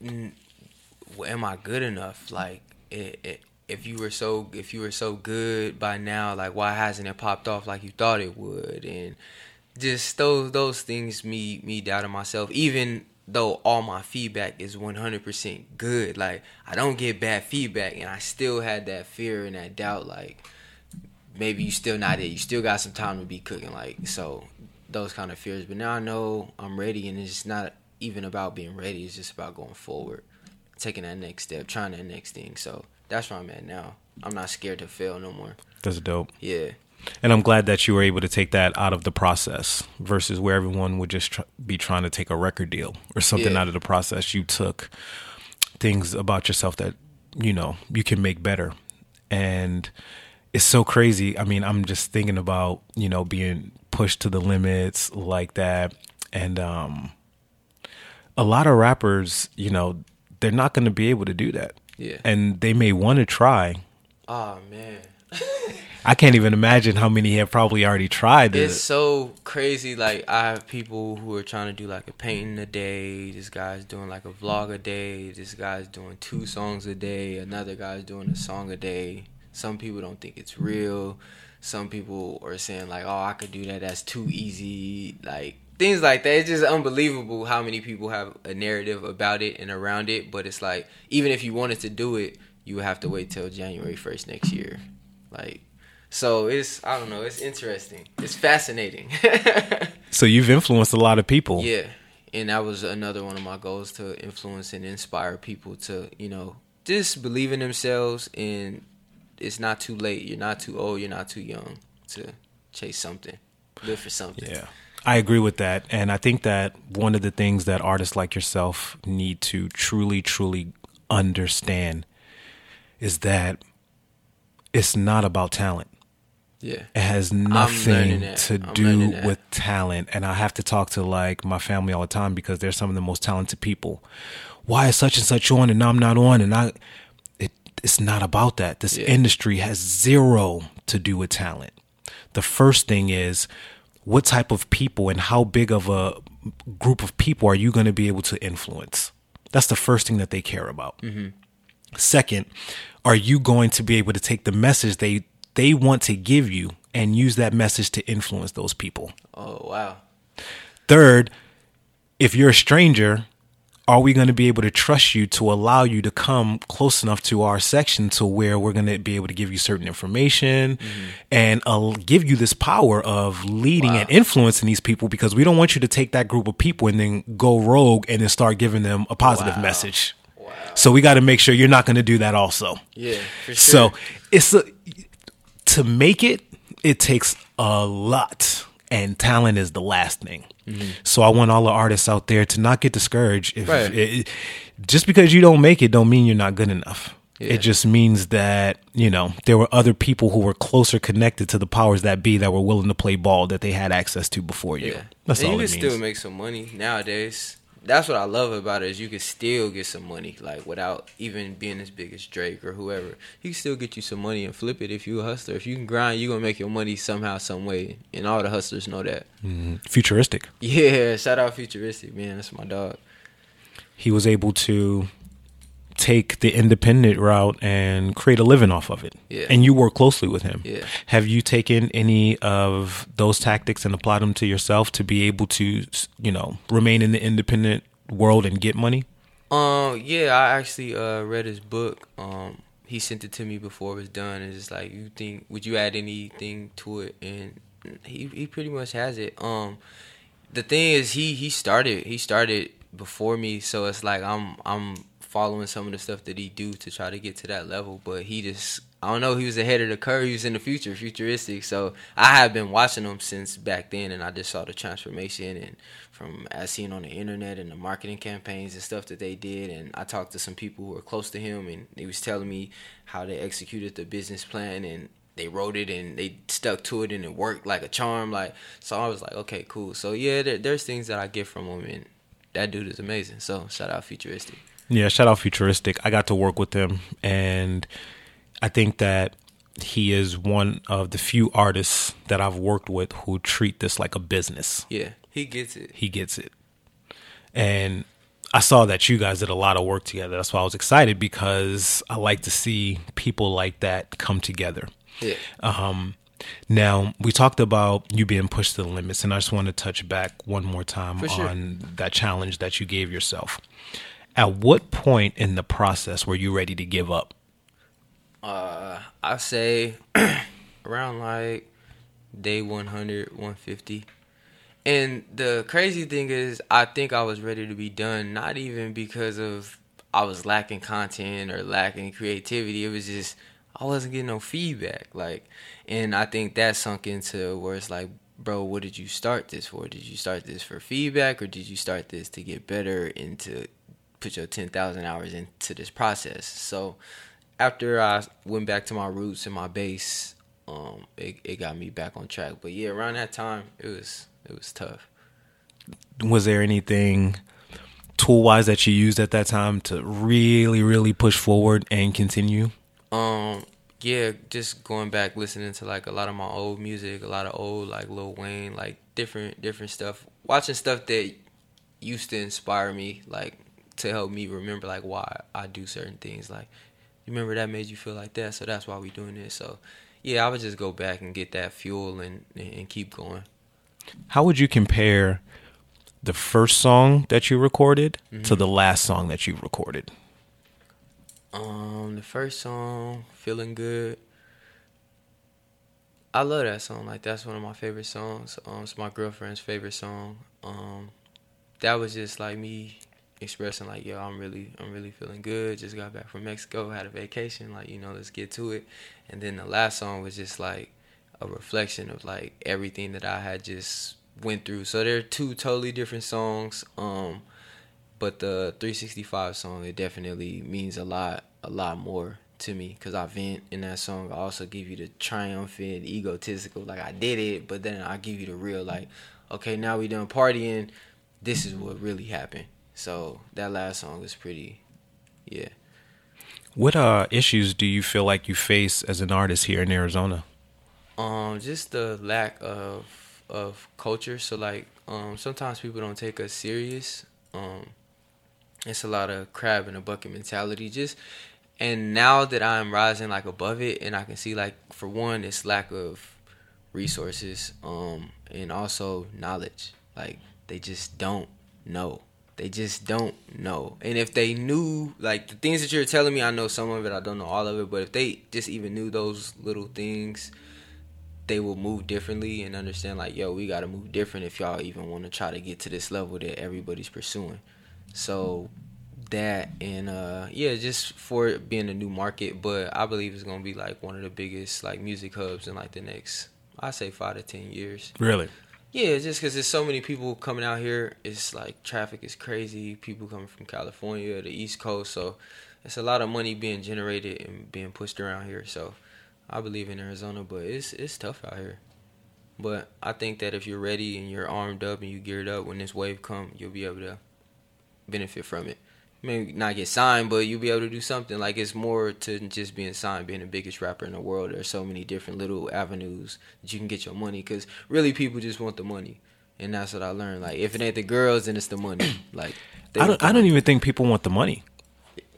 w- am I good enough? Like, it, it, if you were so if you were so good by now, like why hasn't it popped off like you thought it would? And just those those things me me doubting myself. Even though all my feedback is one hundred percent good, like I don't get bad feedback, and I still had that fear and that doubt. Like maybe you still not it. You still got some time to be cooking. Like so, those kind of fears. But now I know I'm ready, and it's not even about being ready. It's just about going forward, taking that next step, trying that next thing. So that's where I'm at now. I'm not scared to fail no more. That's dope. Yeah, And I'm glad that you were able to take that out of the process versus where everyone would just tr- be trying to take a record deal or something Yeah. out of the process. You took things about yourself that, you know, you can make better. And it's so crazy. I mean, I'm just thinking about, you know, being pushed to the limits like that. And um a lot of rappers, you know, they're not going to be able to do that. yeah. And they may want to try. Oh man. [LAUGHS] I can't even imagine how many have probably already tried this. It's so crazy. Like I have people who are trying to do like a painting a day. This guy's doing like a vlog a day. This guy's doing two songs a day. Another guy's doing a song a day. Some people don't think it's real. Some people are saying like, "Oh, I could do that. That's too easy." Like things like that. It's just unbelievable how many people have a narrative about it and around it. But it's like even if you wanted to do it, you would have to wait till January first next year. Like so it's I don't know, it's interesting. It's fascinating. [LAUGHS] So you've influenced a lot of people. yeah. And that was another one of my goals to influence and inspire people to, you know, just believe in themselves and it's not too late. You're not too old, you're not too young to chase something. Live for something. Yeah. I agree with that. And I think that one of the things that artists like yourself need to truly, truly understand is that it's not about talent. Yeah. It has nothing to do with talent. And I have to talk to like my family all the time because they're some of the most talented people. Why is such and such on and I'm not on? And I, it, it's not about that. This Yeah. industry has zero to do with talent. The first thing is what type of people and how big of a group of people are you going to be able to influence? That's the first thing that they care about. Second, are you going to be able to take the message they they want to give you and use that message to influence those people? Oh wow. Third, if you're a stranger, are we going to be able to trust you to allow you to come close enough to our section to where we're going to be able to give you certain information and uh, give you this power of leading Wow. and influencing these people because we don't want you to take that group of people and then go rogue and then start giving them a positive Wow. message. Wow. So we got to make sure you're not going to do that also. Yeah, for sure. So it's a, to make it, it takes a lot, and talent is the last thing. Mm-hmm. So I want all the artists out there to not get discouraged. If Right. it, just because you don't make it, don't mean you're not good enough. Yeah. It just means that you know there were other people who were closer connected to the powers that be that were willing to play ball that they had access to before you. Yeah, That's and all you can still make some money nowadays. That's what I love about it is you can still get some money like without even being as big as Drake or whoever. You can still get you some money and flip it if you a hustler. If you can grind, you gonna make your money somehow, some way. And all the hustlers know that. Mhm. Futuristic. [LAUGHS] Yeah, shout out futuristic man. That's my dog. he was able to take the independent route and create a living off of it. Yeah. And you work closely with him. Yeah. Have you taken any of those tactics and applied them to yourself to be able to, you know, remain in the independent world and get money? Um, yeah, I actually uh read his book. Um, he sent it to me before it was done, and it's like, you think, would you add anything to it? And he he pretty much has it. Um, the thing is, he he started he started before me, so it's like I'm I'm following some of the stuff that he do to try to get to that level, but he just. I don't know. He was ahead of the curve. He was in the future, futuristic. So I have been watching him since back then, and I just saw the transformation and from as seen on the internet and the marketing campaigns and stuff that they did. And I talked to some people who were close to him, and he was telling me how they executed the business plan and they wrote it and they stuck to it and it worked like a charm. Like so, I was like, okay, cool. So yeah, there, there's things that I get from him, and that dude is amazing. So shout out futuristic. Yeah, shout out Futuristic. I got to work with him, and I think that he is one of the few artists that I've worked with who treat this like a business. Yeah, he gets it. he gets it. And I saw that you guys did a lot of work together. That's why I was excited because I like to see people like that come together. Yeah. Um, now we talked about you being pushed to the limits, and I just want to touch back one more time sure. on that challenge that you gave yourself. At what point in the process were you ready to give up? Uh, I say [CLEARS THROAT] around like day 100, 150. And the crazy thing is, I think I was ready to be done, not even because of I was lacking content or lacking creativity. It was just I wasn't getting no feedback. Like, and I think that sunk into where it's like, bro, what did you start this for? Did you start this for feedback, or did you start this to get better and to put your ten thousand hours into this process? So after I went back to my roots and my base, um, it, it got me back on track. But yeah, around that time, it was it was tough. Was there anything tool wise that you used at that time to really, really push forward and continue? Um, yeah, just going back listening to like a lot of my old music, a lot of old like Lil Wayne, like different different stuff. Watching stuff that used to inspire me, like to help me remember like why I do certain things. Like, you remember that made you feel like that, so that's why we doing this. So, yeah, I would just go back and get that fuel and and keep going. How would you compare the first song that you recorded to the last song that you recorded? Um, the first song, "Feeling Good." I love that song. Like that's one of my favorite songs. Um, it's my girlfriend's favorite song. Um, that was just like me expressing like, yo, I'm really, I'm really feeling good. Just got back from Mexico, had a vacation. Like, you know, let's get to it. And then the last song was just like a reflection of like everything that I had just went through. So they're two totally different songs. Um, but the 365 song it definitely means a lot a lot more to me because i vent in that song i also give you the triumphant egotistical like i did it but then i give you the real like okay now we done partying this is what really happened so that last song is pretty yeah What uh, issues do you feel like you face as an artist here in Arizona? Um, just the lack of of culture. So like um, sometimes people don't take us serious. Um, it's a lot of crab in a bucket mentality. Just and now that I'm rising like above it, and I can see like for one, it's lack of resources, um, and also knowledge. Like they just don't know. They just don't know. And if they knew, like the things that you're telling me, I know some of it. I don't know all of it. But if they just even knew those little things, they will move differently and understand. Like, yo, we got to move different if y'all even want to try to get to this level that everybody's pursuing. So that and uh yeah just for being a new market but i believe it's gonna be like one of the biggest like music hubs in like the next i say five to ten years Really? Yeah just because there's so many people coming out here. It's like traffic is crazy. People coming from california the east coast. So it's a lot of money being generated and being pushed around here. So i believe in arizona but it's it's tough out here. But i think that if you're ready and you're armed up and you geared up when this wave come you'll be able to benefit from it maybe not get signed, but you'll be able to do something. Like it's more to just being signed, being the biggest rapper in the world. There's so many different little avenues that you can get your money. Cause really, people just want the money, and that's what I learned. Like if it ain't the girls, then it's the money. [CLEARS THROAT] Like I don't. I don't even think people want the money.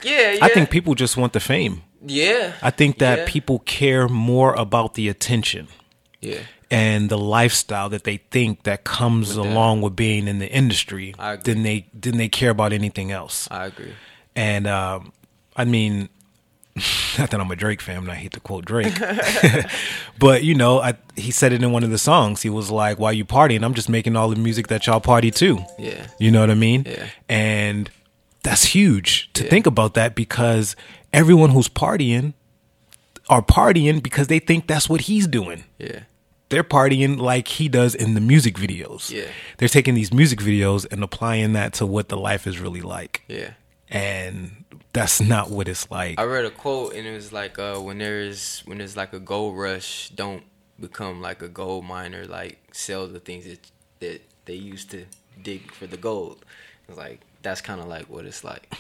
Yeah, yeah. I think people just want the fame. Yeah. I think that yeah. people care more about the attention Yeah. And the lifestyle that they think that comes With that. along with being in the industry than they than they care about anything else. I agree. And um, I mean, [LAUGHS] not that I'm a Drake fan, and I hate to quote Drake, [LAUGHS] [LAUGHS] but you know, I, he said it in one of the songs. He was like, "While you partying, I'm just making all the music that y'all party to." Yeah. You know what I mean? Yeah. And that's huge to Yeah. think about that because everyone who's partying are partying because they think that's what he's doing. Yeah. They're partying like he does in the music videos. Yeah. They're taking these music videos and applying that to what the life is really like. Yeah. And that's not what it's like. I read a quote and it was like, uh, when there's when there's like a gold rush, don't become like a gold miner. Like sell the things that that they used to dig for the gold. It's like that's kind of like what it's like.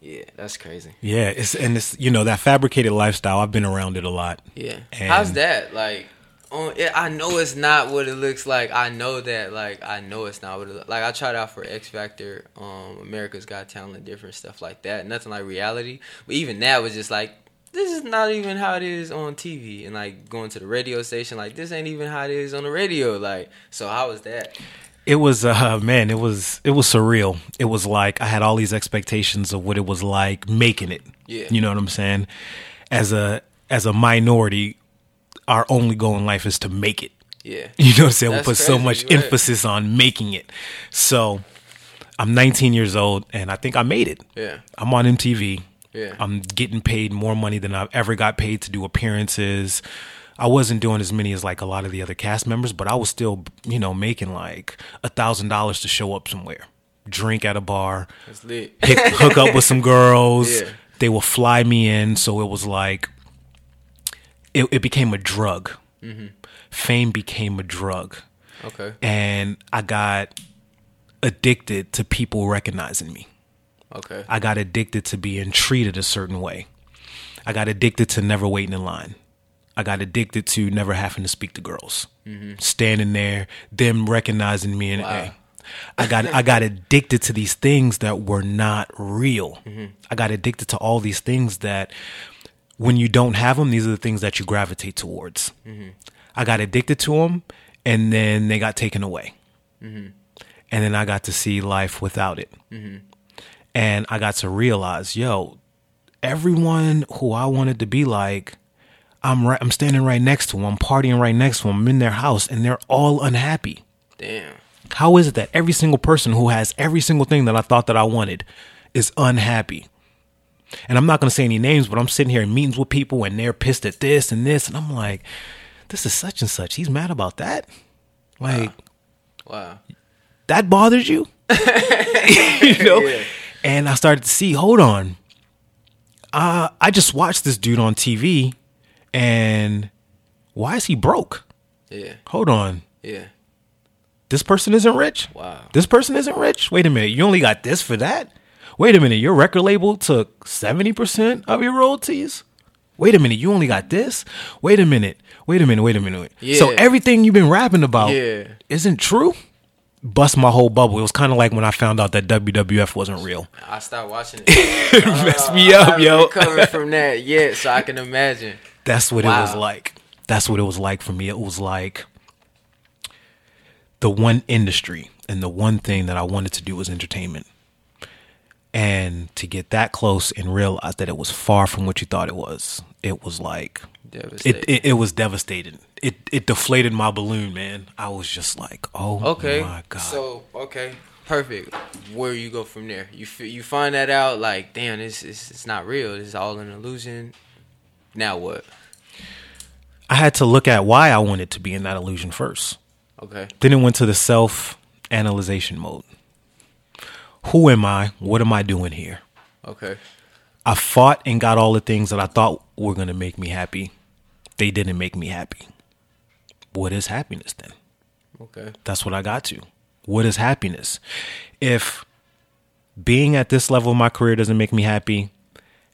Yeah, that's crazy. Yeah, it's and it's you know that fabricated lifestyle. I've been around it a lot. Yeah. And- How's that? Like, on, it, I know it's not what it looks like. I know that. Like, I know it's not what it look like. I tried out for X Factor, um, America's Got Talent, different stuff like that. Nothing like reality. But even that was just like, this is not even how it is on TV. And like going to the radio station, like this ain't even how it is on the radio. Like, so how was that? It was uh man, it was it was surreal. It was like I had all these expectations of what it was like making it. Yeah. You know what I'm saying? As a as a minority, our only goal in life is to make it. Yeah. [LAUGHS] You know what I'm saying? That's we put so much you're right. emphasis on making it. So I'm 19 years old and I think I made it. Yeah. I'm on MTV. Yeah. I'm getting paid more money than I've ever got paid to do appearances. I wasn't doing as many as like a lot of the other cast members, but I was still, you know, making like a thousand dollars to show up somewhere, drink at a bar, pick, hook up with some [LAUGHS] girls. Yeah. They will fly me in, so it was like it, it became a drug. Mm-hmm. Fame became a drug, Okay. and I got addicted to people recognizing me. Okay. I got addicted to being treated a certain way. I got addicted to never waiting in line. I got addicted to never having to speak to girls. Standing there, them recognizing me and Mm-hmm. Wow. hey, I got I got addicted to these things that were not real. Mm-hmm. I got addicted to all these things that when you don't have them, these are the things that you gravitate towards. Mm-hmm. I got addicted to them and then they got taken away. Mm-hmm. And then I got to see life without it and I got to realize, yo, everyone who I wanted to be like, I'm right, I'm standing right next to them, I'm partying right next to them, I'm in their house, and they're all unhappy. Damn. How is it that every single person who has every single thing that I thought that I wanted is unhappy? And I'm not gonna say any names, but I'm sitting here in meetings with people and they're pissed at this and this, and I'm like, this is such and such. He's mad about that. Like, Wow. that bothers you? [LAUGHS] [LAUGHS] you know? Yeah. And I started to see, hold on. Uh, I just watched this dude on TV and why is he broke? Yeah. Hold on. Yeah. This person isn't rich? Wow. This person isn't rich? Wait a minute. You only got this for that? Wait a minute. Your record label took 70% of your royalties? Wait a minute. You only got this? Wait a minute. Wait a minute. Wait a minute. So Yeah. everything you've been rapping about, Yeah. isn't true, bust my whole bubble. It was kind of like when I found out that WWF wasn't real. I stopped watching [LAUGHS] it. Messed me uh, up, I yo. recovered from that yet, so I can imagine. That's what it was like. That's what it was like for me. It was like the one industry and the one thing that I wanted to do was entertainment. And to get that close and realize that it was far from what you thought it was, it was like it, it, it was devastating. It it deflated my balloon, man. I was just like, oh Okay. my god. So okay, perfect. Where you go from there? You f- you find that out like, damn, this is it's not real. This is all an illusion. Now what? I had to look at why I wanted to be in that illusion first. Okay. Then it went to the self analyzation mode. Who am I? What am I doing here? Okay. I fought and got all the things that I thought were going to make me happy. They didn't make me happy. What is happiness then? Okay. That's what I got to. What is happiness? If being at this level of my career doesn't make me happy,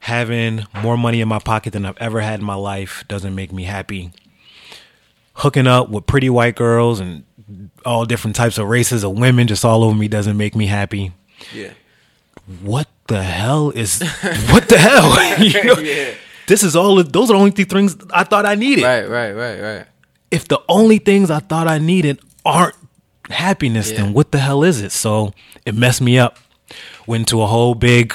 having more money in my pocket than I've ever had in my life doesn't make me happy, hooking up with pretty white girls and all different types of races of women just all over me doesn't make me happy. Yeah. What the hell is what the hell? [LAUGHS] you [LAUGHS] know, Yeah. This is all those are the only three things I thought I needed. Right. Right. Right. Right. If the only things I thought I needed aren't happiness, Yeah. then what the hell is it? So it messed me up. Went into a whole big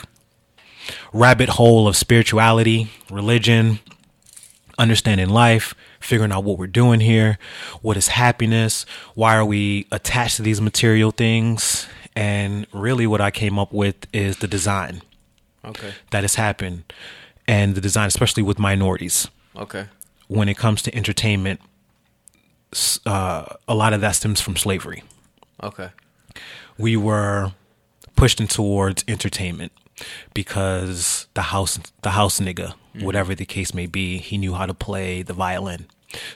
rabbit hole of spirituality, religion, understanding life, figuring out what we're doing here, what is happiness, why are we attached to these material things, and really what I came up with is the design Okay. that has happened and the design especially with minorities. Okay. when it comes to entertainment uh, a lot of that stems from slavery. Okay. we were pushed in towards entertainment because the house the house nigga whatever the case may be he knew how to play the violin.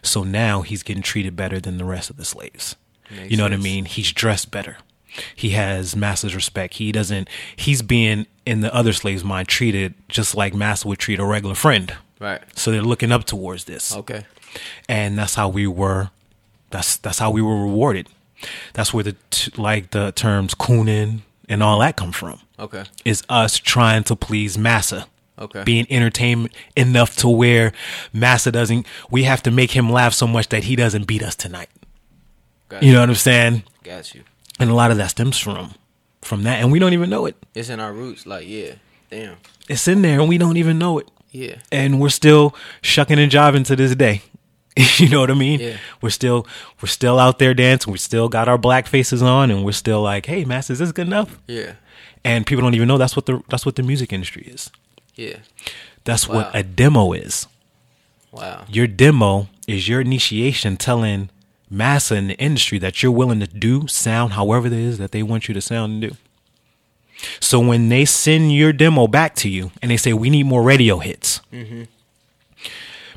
So now he's getting treated better than the rest of the slaves. Makes you know what i mean? He's dressed better he has master's respect he doesn't he's being in the other slaves mind treated just like master would treat a regular friend Right. so they're looking up towards this Okay. and that's how we were that's that's how we were rewarded that's where the t- like the terms cooning and all that come from Okay. is us trying to please massa Okay. being entertainment enough to where massa doesn't we have to make him laugh so much that he doesn't beat us tonight Got you know what i'm saying Got you. And a lot of that stems from from that and we don't even know it It's in our roots. Like, yeah. Damn. it's in there and we don't even know it Yeah. and we're still shucking and jiving to this day. [LAUGHS] you know what I mean? Yeah. We're still we're still out there dancing. We still got our black faces on, and we're still like, "Hey, mass, is this good enough?" Yeah. And people don't even know that's what the that's what the music industry is. Yeah. That's Wow. what a demo is. Wow. Your demo is your initiation telling massa in the industry that you're willing to do sound however it is that they want you to sound and do. So when they send your demo back to you and they say we need more radio hits,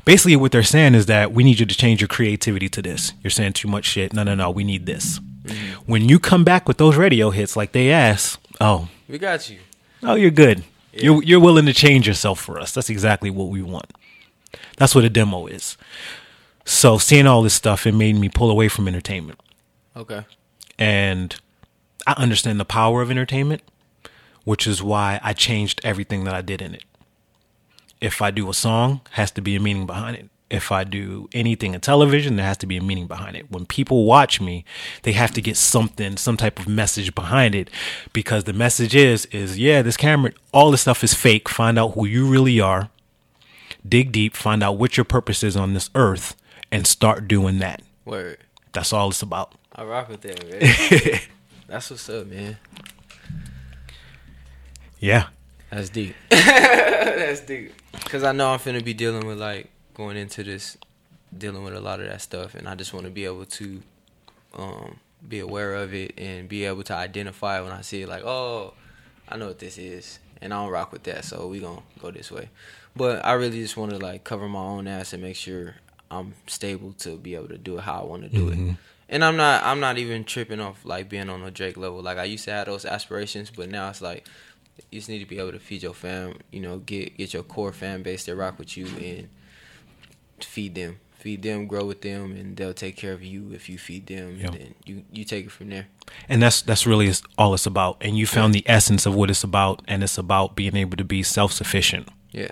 basically what they're saying is that we need you to change your creativity to this. You're saying too much shit. No, no, no. We need this. Mm-hmm. When you come back with those radio hits like they ask, oh, We got you. oh, you're good. You're you're willing to change yourself for us. That's exactly what we want. That's what a demo is. So seeing all this stuff, it made me pull away from entertainment, Okay. and I understand the power of entertainment, which is why I changed everything that I did in it. If I do a song, has to be a meaning behind it. If I do anything in television, there has to be a meaning behind it. When people watch me, they have to get something, some type of message behind it, because the message is, is yeah, this camera, all this stuff is fake. Find out who you really are. Dig deep, find out what your purpose is on this earth, and start doing that. Word. That's all it's about. I rock with that, man. [LAUGHS] That's what's up, man. Yeah. That's deep. [LAUGHS] That's deep. Cause I know I'm finna be dealing with like going into this, dealing with a lot of that stuff, and I just want to be able to, um, be aware of it and be able to identify when I see it. Like, oh, I know what this is, and I don't rock with that, so we gonna go this way. But I really just want to like cover my own ass and make sure I'm stable to be able to do it how I want to do it. Mm-hmm. And I'm not I'm not even tripping off like being on a Drake level. Like I used to have those aspirations, but now it's like you just need to be able to feed your fam, you know, get get your core fan base that rock with you and feed them. feed them, grow with them, and they'll take care of you if you feed them. Yeah. And then you you take it from there. and that's that's really all it's about and you found the essence of what it's about and it's about being able to be self-sufficient Yeah,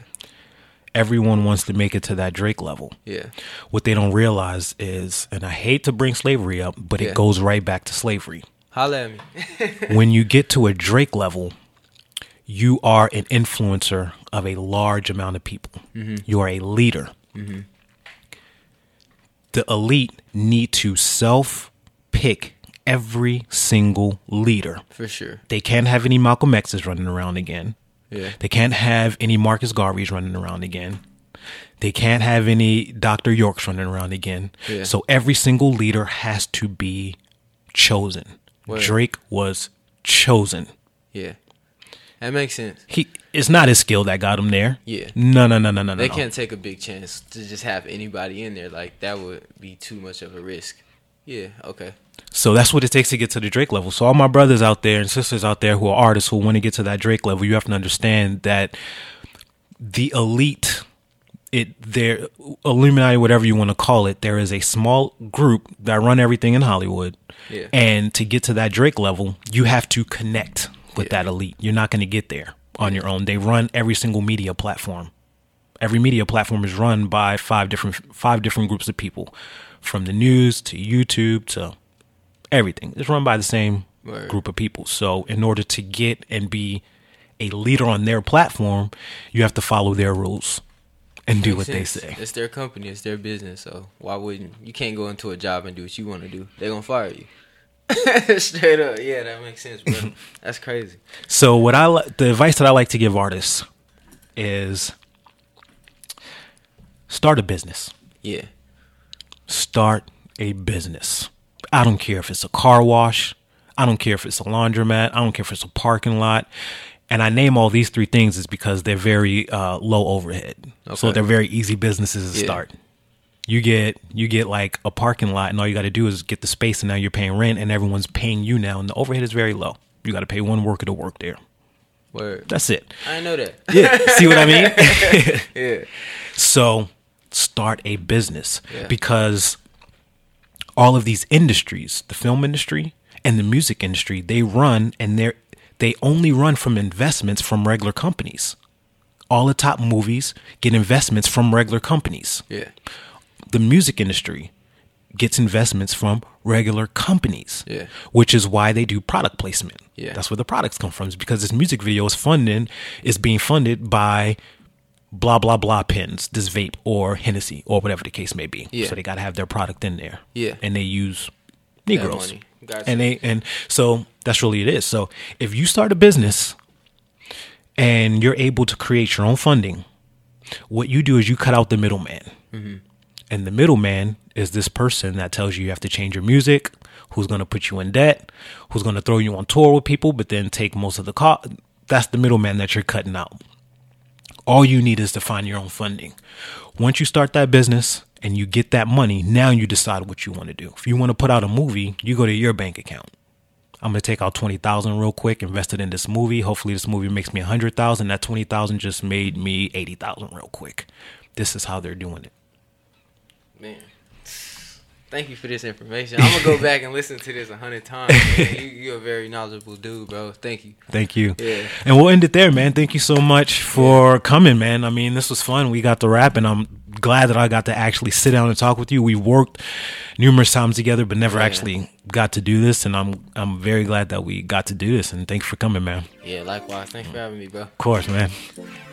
everyone wants to make it to that drake level yeah, what they don't realize is and i hate to bring slavery up but Yeah. it goes right back to slavery holla at me. [LAUGHS] when you [LAUGHS] get to a drake level you are an influencer of a large amount of people mm-hmm. you are a leader mm-hmm. the elite need to self pick every single leader for sure. They can't have any Malcolm X's running around again. Yeah, They can't have any Marcus Garveys running around again. They can't have any Dr. Yorks running around again. Yeah. So every single leader has to be chosen. Word. Drake was chosen. yeah, that makes sense. He it's not his skill that got him there. Yeah. No, no, no, no, no, They no. can't take a big chance to just have anybody in there. Like that would be too much of a risk. Yeah. Okay. So that's what it takes to get to the Drake level. So all my brothers out there and sisters out there who are artists who want to get to that Drake level, you have to understand that the elite, it their Illuminati, whatever you want to call it, there is a small group that run everything in Hollywood. Yeah. And to get to that Drake level, you have to connect with Yeah. that elite. You're not going to get there on your own. They run every single media platform. Every media platform is run by five different five different groups of people, from the news to YouTube to everything. It's run by the same Word. group of people. So in order to get and be a leader on their platform, you have to follow their rules and do what they say. It's their company, it's their business. So why wouldn't you can't go into a job and do what you want to do? They're gonna fire you. [LAUGHS] Straight up, yeah, that makes sense, bro. [LAUGHS] That's crazy. So what I the advice that I like to give artists is start a business. Yeah, Start a business. I don't care if it's a car wash. I don't care if it's a laundromat. I don't care if it's a parking lot. And I name all these three things is because they're very uh, low overhead. So they're very easy businesses to Yeah. start. You get you get like a parking lot, and all you got to do is get the space, and now you're paying rent, and everyone's paying you now, and the overhead is very low. You got to pay one worker to work there. word. That's it. I know that. Yeah, see what I mean? [LAUGHS] yeah, [LAUGHS] So start a business Yeah. because all of these industries, the film industry and the music industry, they run and they're they only run from investments from regular companies. All the top movies get investments from regular companies. yeah, The music industry gets investments from regular companies. Yeah. Which is why they do product placement. Yeah. That's where the products come from. Is because this music video is funded is being funded by blah blah blah pins, this vape or Hennessy or whatever the case may be. Yeah. So they gotta have their product in there. Yeah. And they use Negroes. Gotcha. And they and so that's really it is. So if you start a business and you're able to create your own funding, what you do is you cut out the middleman. And the middleman is this person that tells you you have to change your music, who's going to put you in debt, who's going to throw you on tour with people, but then take most of the cost. That's the middleman that you're cutting out. All you need is to find your own funding. Once you start that business and you get that money, now you decide what you want to do. If you want to put out a movie, you go to your bank account. I'm gonna take out twenty thousand real quick, invest it in this movie. Hopefully, this movie makes me a hundred thousand. That twenty thousand just made me eighty thousand real quick. This is how they're doing it. man. Thank you for this information. I'm gonna go back and listen to this a hundred times. Man. You, you're a very knowledgeable dude, bro. Thank you. Thank you. Yeah. And we'll end it there, man. Thank you so much for coming, man. I mean, this was fun. We got to rap, and I'm glad that I got to actually sit down and talk with you. We've worked numerous times together, but never Yeah. actually got to do this. And I'm I'm very glad that we got to do this. And thanks for coming, man. Yeah, likewise. Thanks for having me, bro. Of course, man.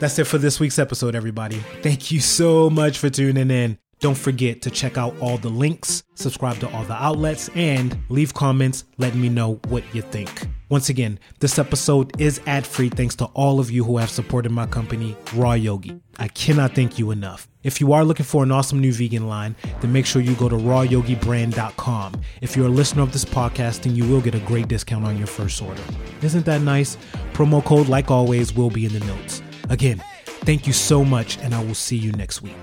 That's it for this week's episode, everybody. Thank you so much for tuning in. Don't forget to check out all the links, subscribe to all the outlets, and leave comments letting me know what you think. Once again, this episode is ad free thanks to all of you who have supported my company, Raw Yogi. I cannot thank you enough. If you are looking for an awesome new vegan line, then make sure you go to rawyogibrand.com. If you're a listener of this podcast, then you will get a great discount on your first order. Isn't that nice? Promo code, like always, will be in the notes. Again, thank you so much, and I will see you next week.